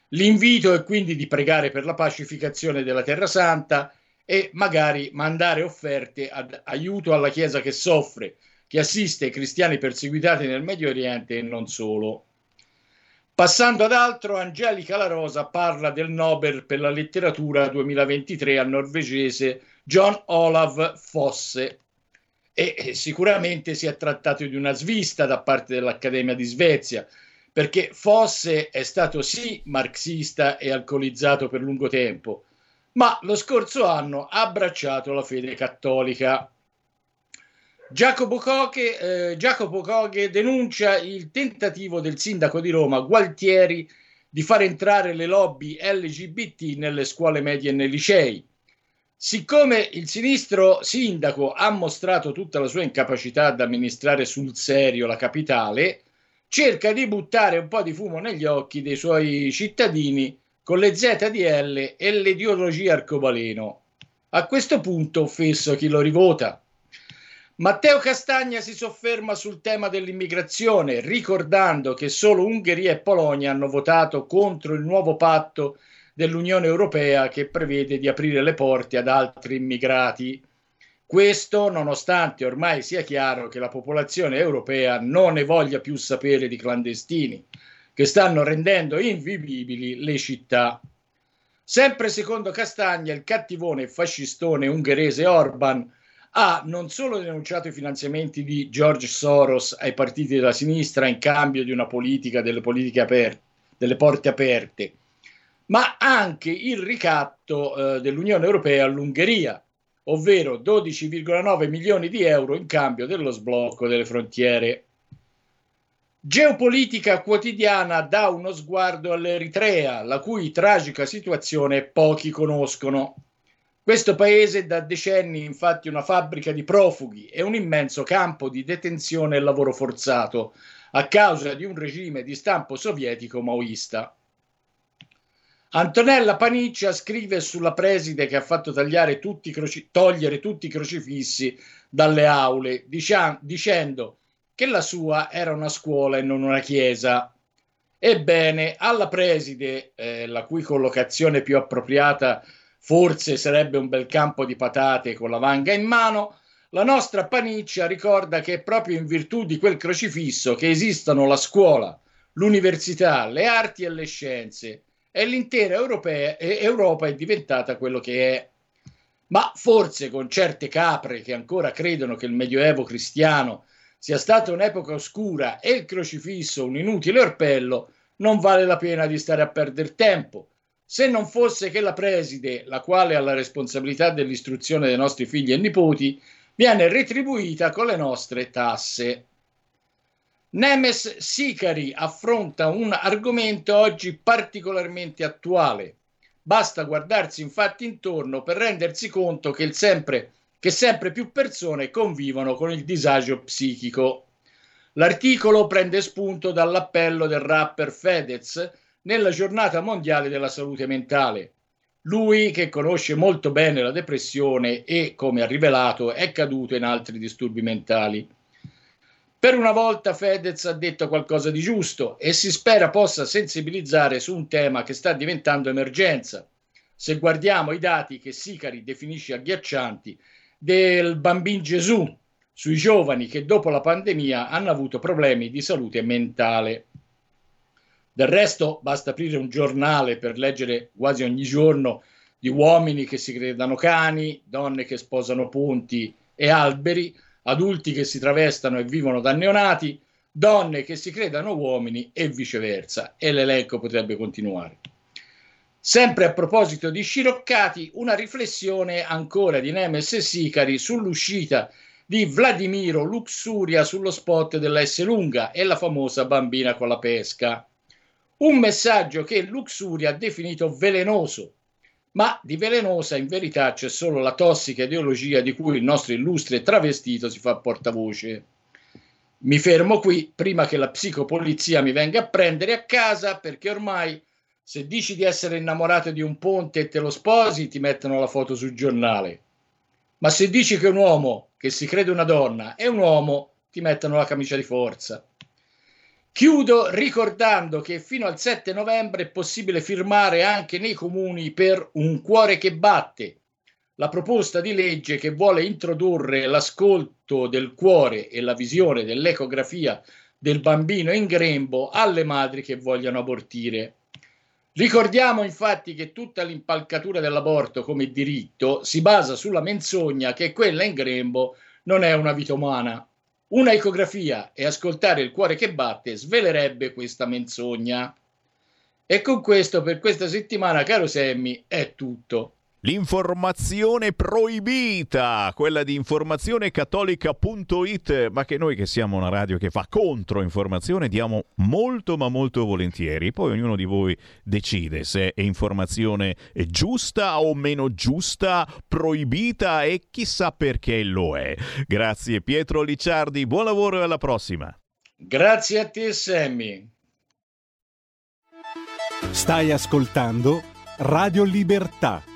Speaker 31: L'invito è quindi di pregare per la pacificazione della Terra Santa e magari mandare offerte ad aiuto alla Chiesa che soffre, che assiste i cristiani perseguitati nel Medio Oriente e non solo. Passando ad altro, Angelica La Rosa parla del Nobel per la letteratura 2023 al norvegese John Olav Fosse e sicuramente si è trattato di una svista da parte dell'Accademia di Svezia, perché Fosse è stato sì marxista e alcolizzato per lungo tempo, ma lo scorso anno ha abbracciato la fede cattolica. Jacopo Coghe, eh, Jacopo Coghe denuncia il tentativo del sindaco di Roma, Gualtieri, di far entrare le lobby LGBT nelle scuole medie e nei licei. Siccome il sinistro sindaco ha mostrato tutta la sua incapacità ad amministrare sul serio la capitale, cerca di buttare un po' di fumo negli occhi dei suoi cittadini con le ZDL e l'ideologia arcobaleno. A questo punto offesso chi lo rivota. Matteo Castagna si sofferma sul tema dell'immigrazione, ricordando che solo Ungheria e Polonia hanno votato contro il nuovo patto dell'Unione Europea che prevede di aprire le porte ad altri immigrati. Questo nonostante ormai sia chiaro che la popolazione europea non ne voglia più sapere di clandestini che stanno rendendo invivibili le città. Sempre secondo Castagna, il cattivone fascistone ungherese Orban ha non solo denunciato i finanziamenti di George Soros ai partiti della sinistra in cambio di una politica delle politiche aperte, delle porte aperte, ma anche il ricatto eh, dell'Unione Europea all'Ungheria, ovvero 12,9 milioni di euro in cambio dello sblocco delle frontiere Geopolitica quotidiana dà uno sguardo all'Eritrea, la cui tragica situazione pochi conoscono. Questo paese da decenni infatti una fabbrica di profughi e un immenso campo di detenzione e lavoro forzato a causa di un regime di stampo sovietico maoista. Antonella Paniccia scrive sulla preside che ha fatto tutti croci- togliere tutti i crocifissi dalle aule, dicia- dicendo che la sua era una scuola e non una chiesa. Ebbene, alla preside, eh, la cui collocazione più appropriata forse sarebbe un bel campo di patate con la vanga in mano, la nostra paniccia ricorda che è proprio in virtù di quel crocifisso che esistono la scuola, l'università, le arti e le scienze e l'intera Europea, Europa è diventata quello che è. Ma forse con certe capre che ancora credono che il Medioevo cristiano sia stata un'epoca oscura e il crocifisso un inutile orpello, non vale la pena di stare a perdere tempo. Se non fosse che la preside, la quale ha la responsabilità dell'istruzione dei nostri figli e nipoti, viene retribuita con le nostre tasse. Nemes Sicari affronta un argomento oggi particolarmente attuale. Basta guardarsi infatti intorno per rendersi conto che il sempre che sempre più persone convivono con il disagio psichico. L'articolo prende spunto dall'appello del rapper Fedez nella giornata mondiale della salute mentale. Lui, che conosce molto bene la depressione e, come ha rivelato, è caduto in altri disturbi mentali. Per una volta Fedez ha detto qualcosa di giusto e si spera possa sensibilizzare su un tema che sta diventando emergenza. Se guardiamo i dati che Sicari definisce agghiaccianti, del bambino Gesù sui giovani che dopo la pandemia hanno avuto problemi di salute mentale. Del resto basta aprire un giornale per leggere quasi ogni giorno di uomini che si credano cani, donne che sposano ponti e alberi, adulti che si travestano e vivono da neonati, donne che si credano uomini e viceversa. E l'elenco potrebbe continuare. Sempre a proposito di sciroccati, una riflessione ancora di Nemes e Sicari sull'uscita di Vladimiro Luxuria sullo spot della S lunga e la famosa bambina con la pesca. Un messaggio che Luxuria ha definito velenoso, ma di velenosa in verità c'è solo la tossica ideologia di cui il nostro illustre travestito si fa portavoce. Mi fermo qui prima che la psicopolizia mi venga a prendere a casa perché ormai se dici di essere innamorato di un ponte e te lo sposi, ti mettono la foto sul giornale. Ma se dici che un uomo che si crede una donna è un uomo, ti mettono la camicia di forza. Chiudo ricordando che fino al 7 novembre è possibile firmare anche nei comuni per un cuore che batte, la proposta di legge che vuole introdurre l'ascolto del cuore e la visione dell'ecografia del bambino in grembo alle madri che vogliono abortire. Ricordiamo infatti che tutta l'impalcatura dell'aborto come diritto si basa sulla menzogna che quella in grembo non è una vita umana. Una ecografia e ascoltare il cuore che batte svelerebbe questa menzogna. E con questo per questa settimana, caro Semmi, è tutto.
Speaker 13: L'informazione proibita, quella di informazionecattolica.it, ma che noi che siamo una radio che fa controinformazione diamo molto ma molto volentieri. Poi ognuno di voi decide se è informazione giusta o meno giusta, proibita e chissà perché lo è. Grazie Pietro Licciardi, buon lavoro e alla prossima.
Speaker 31: Grazie a te Sammy.
Speaker 9: Stai ascoltando Radio Libertà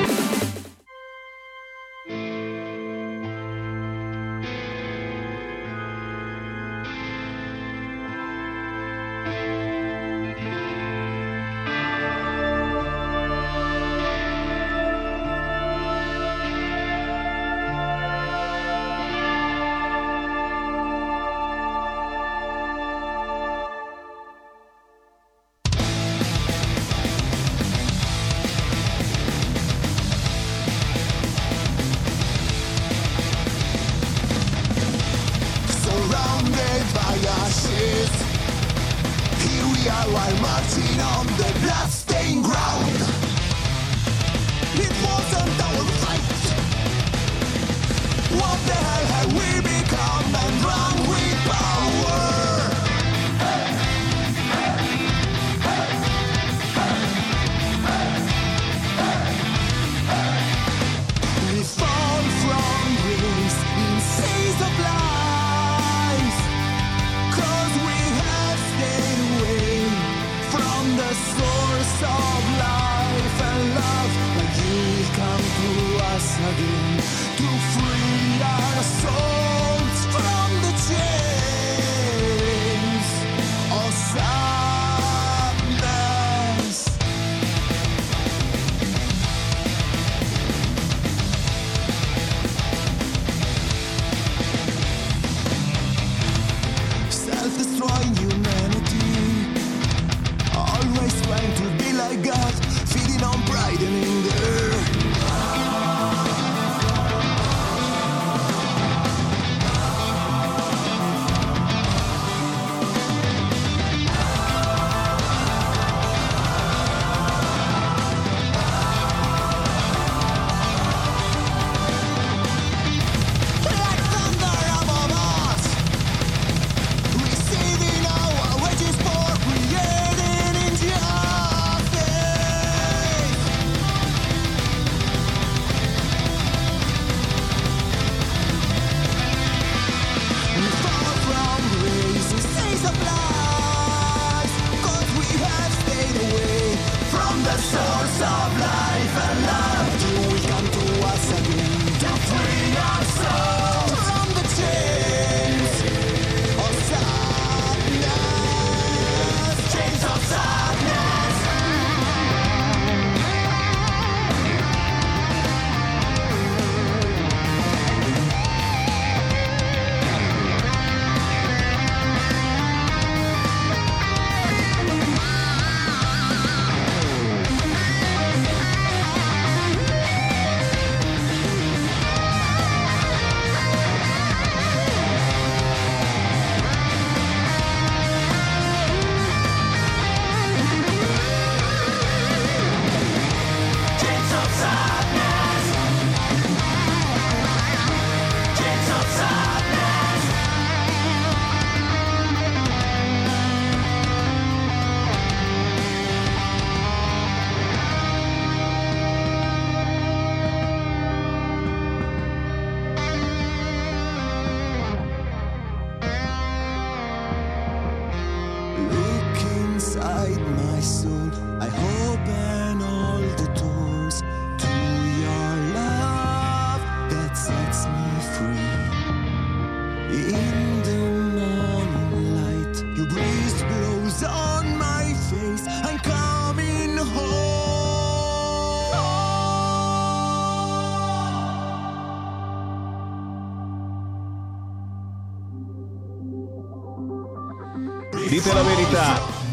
Speaker 2: I'll.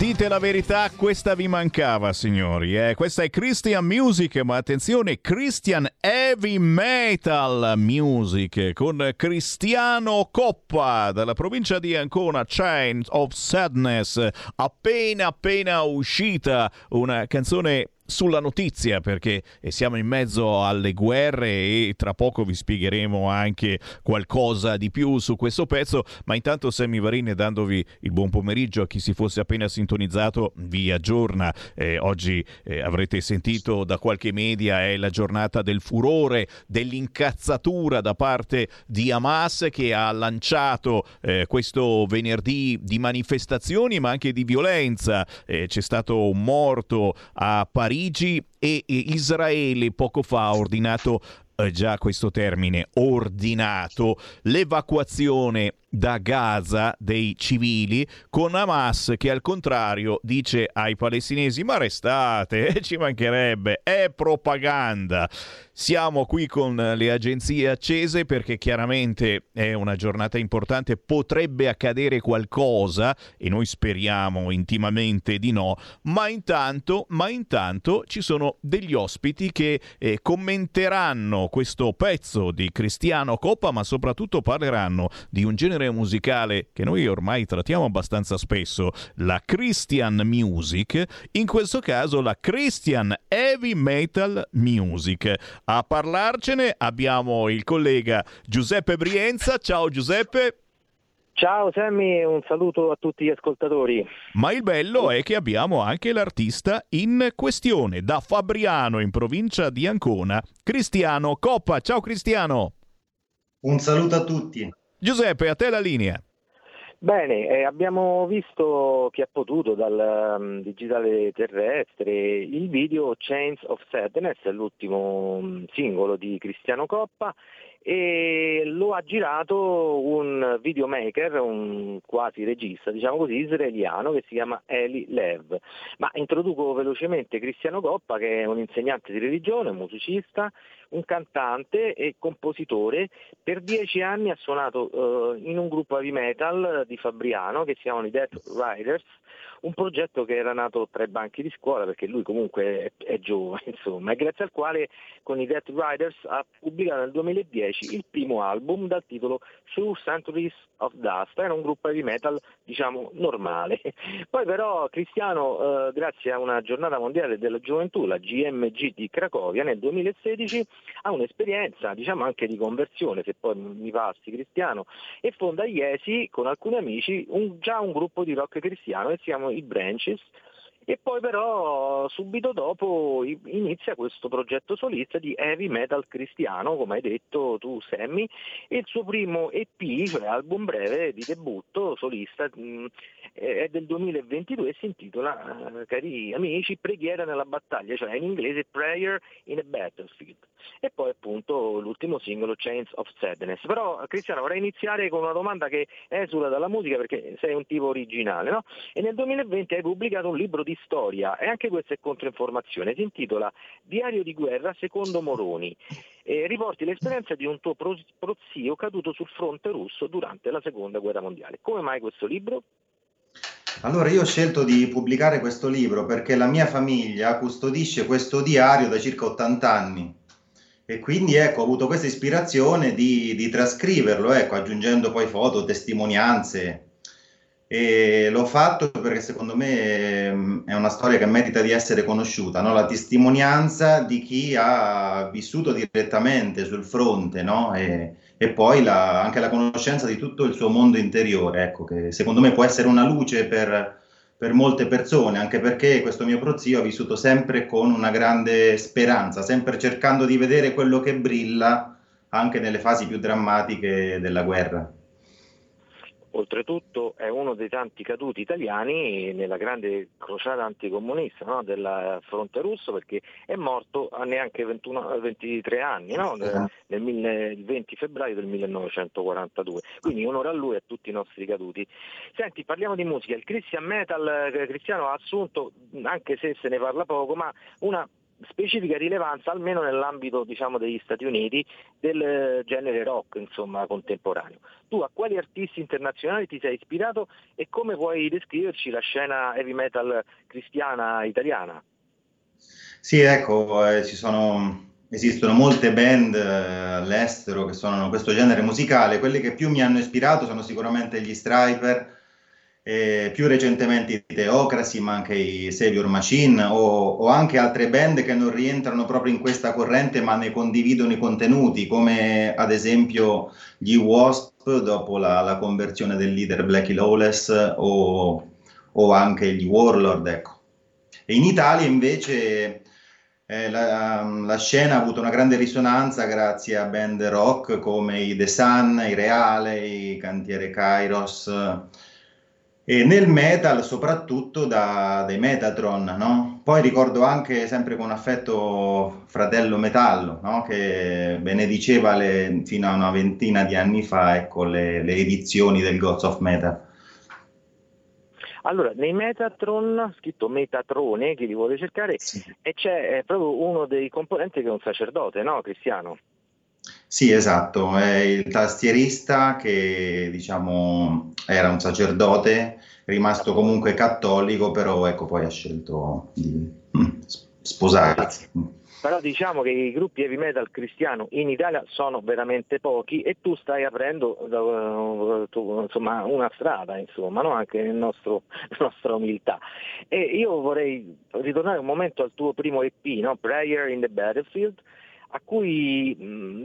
Speaker 13: Dite la verità, questa vi mancava signori, eh? questa è Christian Music, ma attenzione, Christian Heavy Metal Music con Cristiano Coppa dalla provincia di Ancona, Chains of Sadness, appena appena uscita, una canzone sulla notizia perché siamo in mezzo alle guerre e tra poco vi spiegheremo anche qualcosa di più su questo pezzo ma intanto Sammy Varini dandovi il buon pomeriggio a chi si fosse appena sintonizzato vi aggiorna Eh, oggi eh, avrete sentito da qualche media è la giornata del furore dell'incazzatura da parte di Hamas che ha lanciato eh, questo venerdì di manifestazioni ma anche di violenza. Eh, c'è stato un morto a Parigi e e Israele poco fa ha ordinato eh, già questo termine ordinato l'evacuazione da Gaza dei civili con Hamas che al contrario dice ai palestinesi ma restate, ci mancherebbe, è propaganda. Siamo qui con le agenzie accese perché chiaramente è una giornata importante, potrebbe accadere qualcosa e noi speriamo intimamente di no, ma intanto, ma intanto ci sono degli ospiti che eh, commenteranno questo pezzo di Cristiano Coppa, ma soprattutto parleranno di un genere musicale che noi ormai trattiamo abbastanza spesso, la Christian Music, in questo caso la Christian Heavy Metal Music. A parlarcene abbiamo il collega Giuseppe Brienza. Ciao Giuseppe.
Speaker 15: Ciao Sammy, un saluto a tutti gli ascoltatori.
Speaker 13: Ma il bello è che abbiamo anche l'artista in questione, da Fabriano in provincia di Ancona, Cristiano Coppa. Ciao Cristiano.
Speaker 32: Un saluto a tutti.
Speaker 13: Giuseppe, a te la linea.
Speaker 15: Bene, eh, abbiamo visto chi ha potuto dal um, digitale terrestre il video Chains of Sadness, l'ultimo um, singolo di Cristiano Coppa e lo ha girato un videomaker, un quasi regista, diciamo così, israeliano che si chiama Eli Lev. Ma introduco velocemente Cristiano Coppa che è un insegnante di religione, un musicista, un cantante e compositore. Per dieci anni ha suonato eh, in un gruppo heavy metal di Fabriano che si chiamano i Death Riders, un progetto che era nato tra i banchi di scuola perché lui comunque è, è giovane, insomma, e grazie al quale con i Death Riders ha pubblicato nel 2010 il primo album dal titolo Two Centuries of Dust, era un gruppo heavy metal diciamo normale. Poi però Cristiano, eh, grazie a una giornata mondiale della gioventù, la GMG di Cracovia nel 2016, ha un'esperienza diciamo anche di conversione, se poi mi passi Cristiano, e fonda a Iesi con alcuni amici un, già un gruppo di rock cristiano che si chiama i Branches e poi però subito dopo inizia questo progetto solista di heavy metal cristiano, come hai detto tu Sammy, e il suo primo EP, cioè album breve di debutto solista, eh, è del 2022 e si intitola, eh, cari amici, Preghiera nella battaglia, cioè in inglese Prayer in a Battlefield. E poi appunto l'ultimo singolo Chains of Sadness. Però Cristiano vorrei iniziare con una domanda che esula dalla musica perché sei un tipo originale, no? E nel 2020 hai pubblicato un libro di storia e anche questo è controinformazione, si intitola Diario di guerra secondo Moroni. E riporti l'esperienza di un tuo prozio caduto sul fronte russo durante la seconda guerra mondiale. Come mai questo libro?
Speaker 32: Allora io ho scelto di pubblicare questo libro perché la mia famiglia custodisce questo diario da circa 80 anni e quindi ecco, ho avuto questa ispirazione di, di trascriverlo, ecco, aggiungendo poi foto, testimonianze e l'ho fatto perché secondo me ehm, è una storia che merita di essere conosciuta, no? la testimonianza di chi ha vissuto direttamente sul fronte no? e, e, poi la, anche la conoscenza di tutto il suo mondo interiore, ecco, che secondo me può essere una luce per, per molte persone, anche perché questo mio prozio ha vissuto sempre con una grande speranza, sempre cercando di vedere quello che brilla anche nelle fasi più drammatiche della guerra.
Speaker 15: Oltretutto è uno dei tanti caduti italiani nella grande crociata anticomunista no? del fronte russo perché è morto a neanche 21, 23 anni, no? nel, nel, 20 febbraio del 1942. Quindi onore a lui e a tutti i nostri caduti. Senti, parliamo di musica. Il Christian Metal eh, Cristiano ha assunto, anche se se ne parla poco, ma una specifica rilevanza almeno nell'ambito diciamo, degli Stati Uniti del genere rock insomma, contemporaneo. Tu a quali artisti internazionali ti sei ispirato e come puoi descriverci la scena heavy metal cristiana italiana?
Speaker 32: Sì, ecco, eh, sono, esistono molte band eh, all'estero che suonano questo genere musicale, quelli che più mi hanno ispirato sono sicuramente gli Striper, eh, più recentemente i Theocracy, ma anche i Savior Machine o, o, anche altre band che non rientrano proprio in questa corrente ma ne condividono i contenuti, come ad esempio gli Wasp dopo la, la conversione del leader Blackie Lawless o, o anche gli Warlord. Ecco. E in Italia invece eh, la, la, scena ha avuto una grande risonanza grazie a band rock come i The Sun, i Reale, i Cantiere Kairos e nel metal soprattutto da, dai Metatron, no? Poi ricordo anche sempre con affetto Fratello Metallo, no? Che benediceva le, fino a una ventina di anni fa ecco, le, le edizioni del Gods of Metal.
Speaker 15: Allora, nei Metatron, scritto Metatrone, chi li vuole cercare, sì. e c'è proprio uno dei componenti che è un sacerdote, no, Cristiano?
Speaker 32: Sì, esatto, è il tastierista che diciamo era un sacerdote, rimasto comunque cattolico, però ecco poi ha scelto di mm, sposarsi.
Speaker 15: Però diciamo che i gruppi heavy metal cristiano in Italia sono veramente pochi e tu stai aprendo uh, insomma, una strada, insomma, no? anche nella nostra umiltà. E io vorrei ritornare un momento al tuo primo EP, no? Prayer in the Battlefield, a cui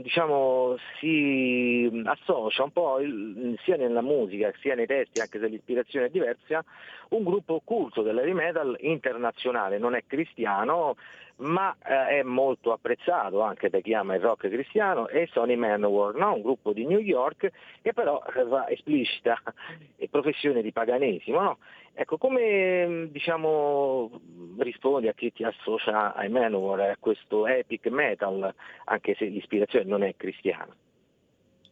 Speaker 15: diciamo, si associa un po' il, sia nella musica sia nei testi, anche se l'ispirazione è diversa, un gruppo occulto dell'heavy metal internazionale, non è cristiano, ma eh, è molto apprezzato anche da chi ama il rock cristiano e Sony Manowar, no? un gruppo di New York che però eh, va esplicita professione di paganesimo. No? Ecco, come diciamo, rispondi a chi ti associa ai Manowar, a questo epic metal, anche se l'ispirazione non è cristiana?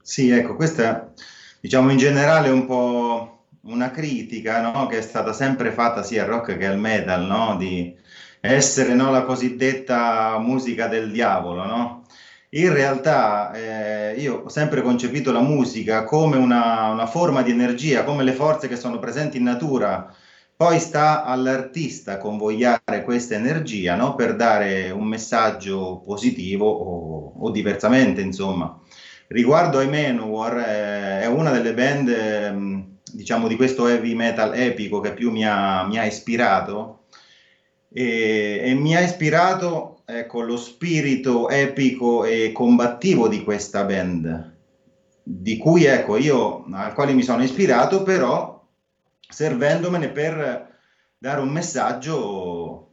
Speaker 32: Sì, ecco, questa diciamo in generale è un po' una critica no? che è stata sempre fatta sia al rock che al metal, no? di essere no, la cosiddetta musica del diavolo, no? In realtà eh, io ho sempre concepito la musica come una, una, forma di energia, come le forze che sono presenti in natura. Poi sta all'artista convogliare questa energia no? per dare un messaggio positivo o, o diversamente, insomma. Riguardo ai Manowar, eh, è una delle band, eh, diciamo, di questo heavy metal epico che più mi ha, mi ha ispirato, e, e mi ha ispirato ecco, lo spirito epico e combattivo di questa band, di cui ecco, io, al quale mi sono ispirato, però servendomene per dare un messaggio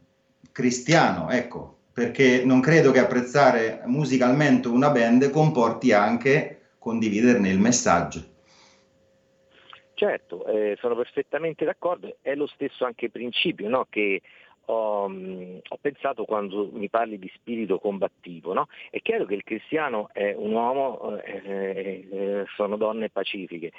Speaker 32: cristiano, ecco, perché non credo che apprezzare musicalmente una band comporti anche condividerne il messaggio.
Speaker 15: Certo, eh, sono perfettamente d'accordo, è lo stesso anche principio no? che ho, ho, pensato quando mi parli di spirito combattivo. No? È chiaro che il cristiano è un uomo, eh, eh, sono donne pacifiche,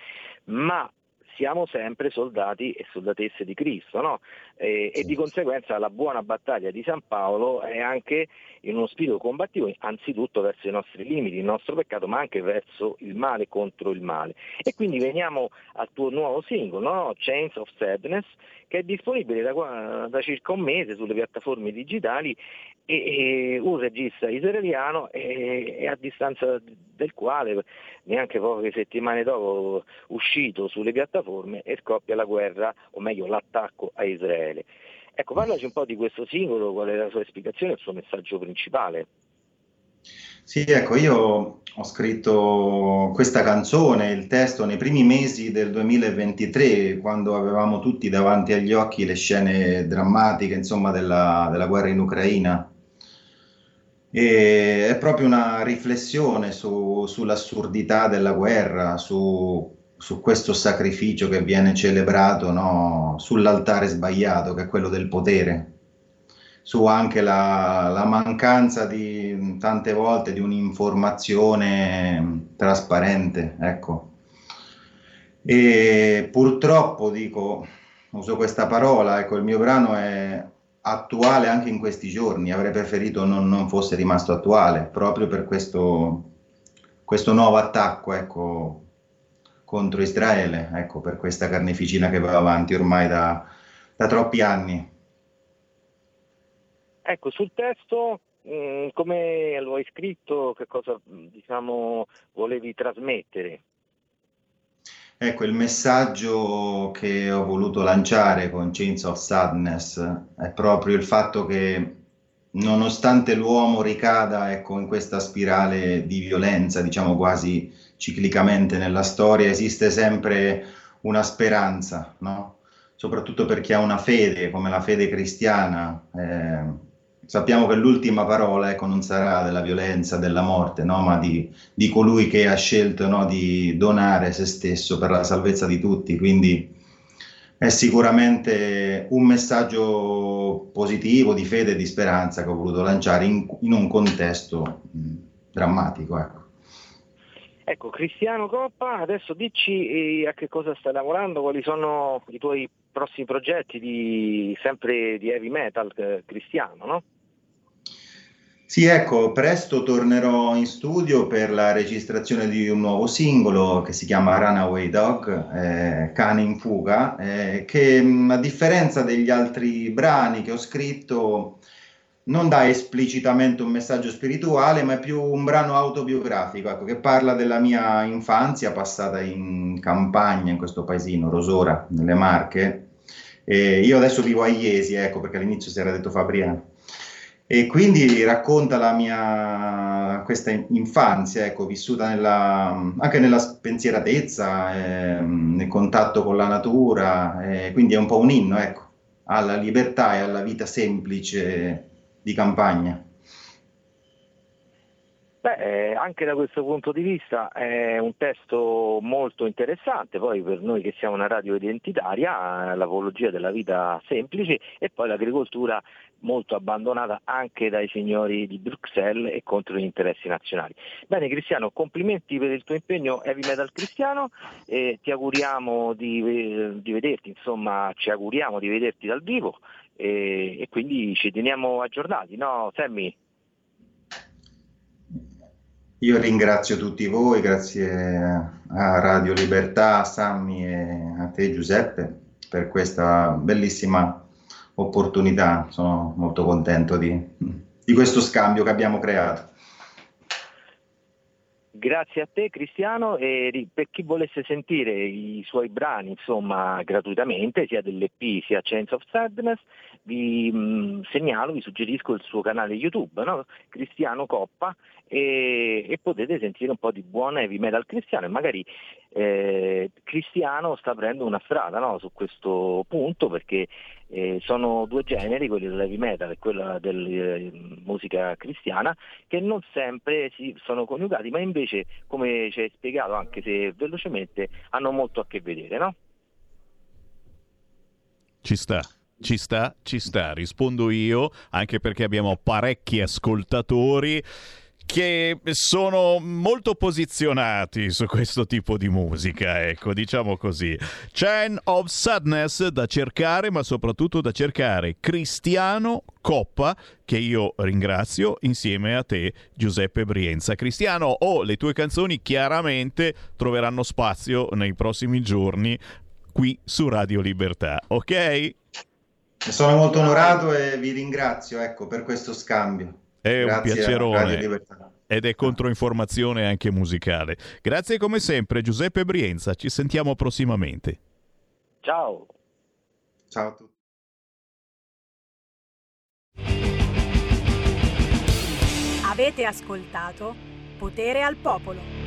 Speaker 15: ma siamo sempre soldati e soldatesse di Cristo no? E, e, di conseguenza la buona battaglia di San Paolo è anche in uno spirito combattivo anzitutto verso i nostri limiti, il nostro peccato, ma anche verso il male contro il male. E quindi veniamo al tuo nuovo singolo, no? Chains of Sadness, che è disponibile da, da, circa un mese sulle piattaforme digitali e, e un regista israeliano e, e, a distanza del quale neanche poche settimane dopo uscito sulle piattaforme e scoppia la guerra, o meglio l'attacco a Israele. Ecco, parlaci un po' di questo singolo, qual è la sua spiegazione il suo messaggio principale.
Speaker 32: Sì, ecco, io ho scritto questa canzone, il testo, nei primi mesi del 2023, quando avevamo tutti davanti agli occhi le scene drammatiche, insomma, della, della guerra in Ucraina. E è proprio una riflessione su, sull'assurdità della guerra, su, su, questo sacrificio che viene celebrato no? sull'altare sbagliato, che è quello del potere su anche la, la, mancanza di tante volte di un'informazione trasparente, ecco. E purtroppo dico, uso questa parola, ecco, il mio brano è attuale anche in questi giorni, avrei preferito non, non fosse rimasto attuale, proprio per questo, questo nuovo attacco, ecco, contro Israele, ecco, per questa carneficina che va avanti ormai da, da troppi anni.
Speaker 15: Ecco, sul testo, mh, mm, come lo hai scritto, che cosa diciamo, volevi trasmettere?
Speaker 32: Ecco, il messaggio che ho voluto lanciare con Chains of Sadness è proprio il fatto che nonostante l'uomo ricada ecco, in questa spirale di violenza, diciamo quasi ciclicamente nella storia, esiste sempre una speranza, no? soprattutto per chi ha una fede come la fede cristiana. Eh, sappiamo che l'ultima parola ecco, non sarà della violenza, della morte, no? ma di, di, colui che ha scelto no? di donare se stesso per la salvezza di tutti. Quindi è sicuramente un messaggio positivo di fede e di speranza che ho voluto lanciare in, in un contesto mh, drammatico. Ecco.
Speaker 15: Ecco, Cristiano Coppa, adesso dici eh, a che cosa stai lavorando, quali sono i tuoi prossimi progetti di, sempre di heavy metal eh, cristiano, no?
Speaker 32: Sì, ecco, presto tornerò in studio per la registrazione di un nuovo singolo che si chiama Runaway Dog, eh, Cane in fuga, eh, che a differenza degli altri brani che ho scritto non dà esplicitamente un messaggio spirituale, ma è più un brano autobiografico, ecco, che parla della mia infanzia passata in campagna in questo paesino, Rosora, nelle Marche. E io adesso vivo a Iesi, ecco, perché all'inizio si era detto Fabriano e quindi racconta la mia questa infanzia, ecco, vissuta nella, anche nella spensieratezza, eh, nel contatto con la natura, eh, quindi è un po' un inno, ecco, alla libertà e alla vita semplice di campagna.
Speaker 15: Beh, eh, anche da questo punto di vista è un testo molto interessante, poi per noi che siamo una radio identitaria, l'apologia della vita semplice e poi l'agricoltura molto abbandonata anche dai signori di Bruxelles e contro gli interessi nazionali. Bene Cristiano, complimenti per il tuo impegno heavy metal cristiano e ti auguriamo di, di vederti, insomma ci auguriamo di vederti dal vivo e, e quindi ci teniamo aggiornati, no Sammy?
Speaker 32: Io ringrazio tutti voi, grazie a Radio Libertà, a Sammy e a te Giuseppe per questa bellissima opportunità. Sono molto contento di, di questo scambio che abbiamo creato.
Speaker 15: Grazie a te Cristiano e per chi volesse sentire i suoi brani insomma gratuitamente sia dell'EP sia Chains of Sadness vi mh, segnalo, vi suggerisco il suo canale YouTube, no? Cristiano Coppa e, e, potete sentire un po' di buona heavy metal cristiano e magari eh, Cristiano sta aprendo una strada no? su questo punto perché eh, sono due generi, quelli dell'heavy metal e quella della eh, musica cristiana, che non sempre si sono coniugati, ma invece, come ci hai spiegato, anche se velocemente, hanno molto a che vedere, no?
Speaker 13: Ci sta. Ci sta, ci sta, rispondo io, anche perché abbiamo parecchi ascoltatori che sono molto posizionati su questo tipo di musica, ecco, diciamo così. Chain of Sadness da cercare, ma soprattutto da cercare Cristiano Coppa, che io ringrazio insieme a te, Giuseppe Brienza. Cristiano, oh, le tue canzoni chiaramente troveranno spazio nei prossimi giorni qui su Radio Libertà, ok?
Speaker 32: Sono molto onorato e vi ringrazio ecco, per questo scambio.
Speaker 13: È
Speaker 32: Grazie
Speaker 13: un piacerone ed è controinformazione anche musicale. Grazie come sempre Giuseppe Brienza, ci sentiamo prossimamente.
Speaker 15: Ciao.
Speaker 32: Ciao a tutti.
Speaker 33: Avete ascoltato Potere al Popolo.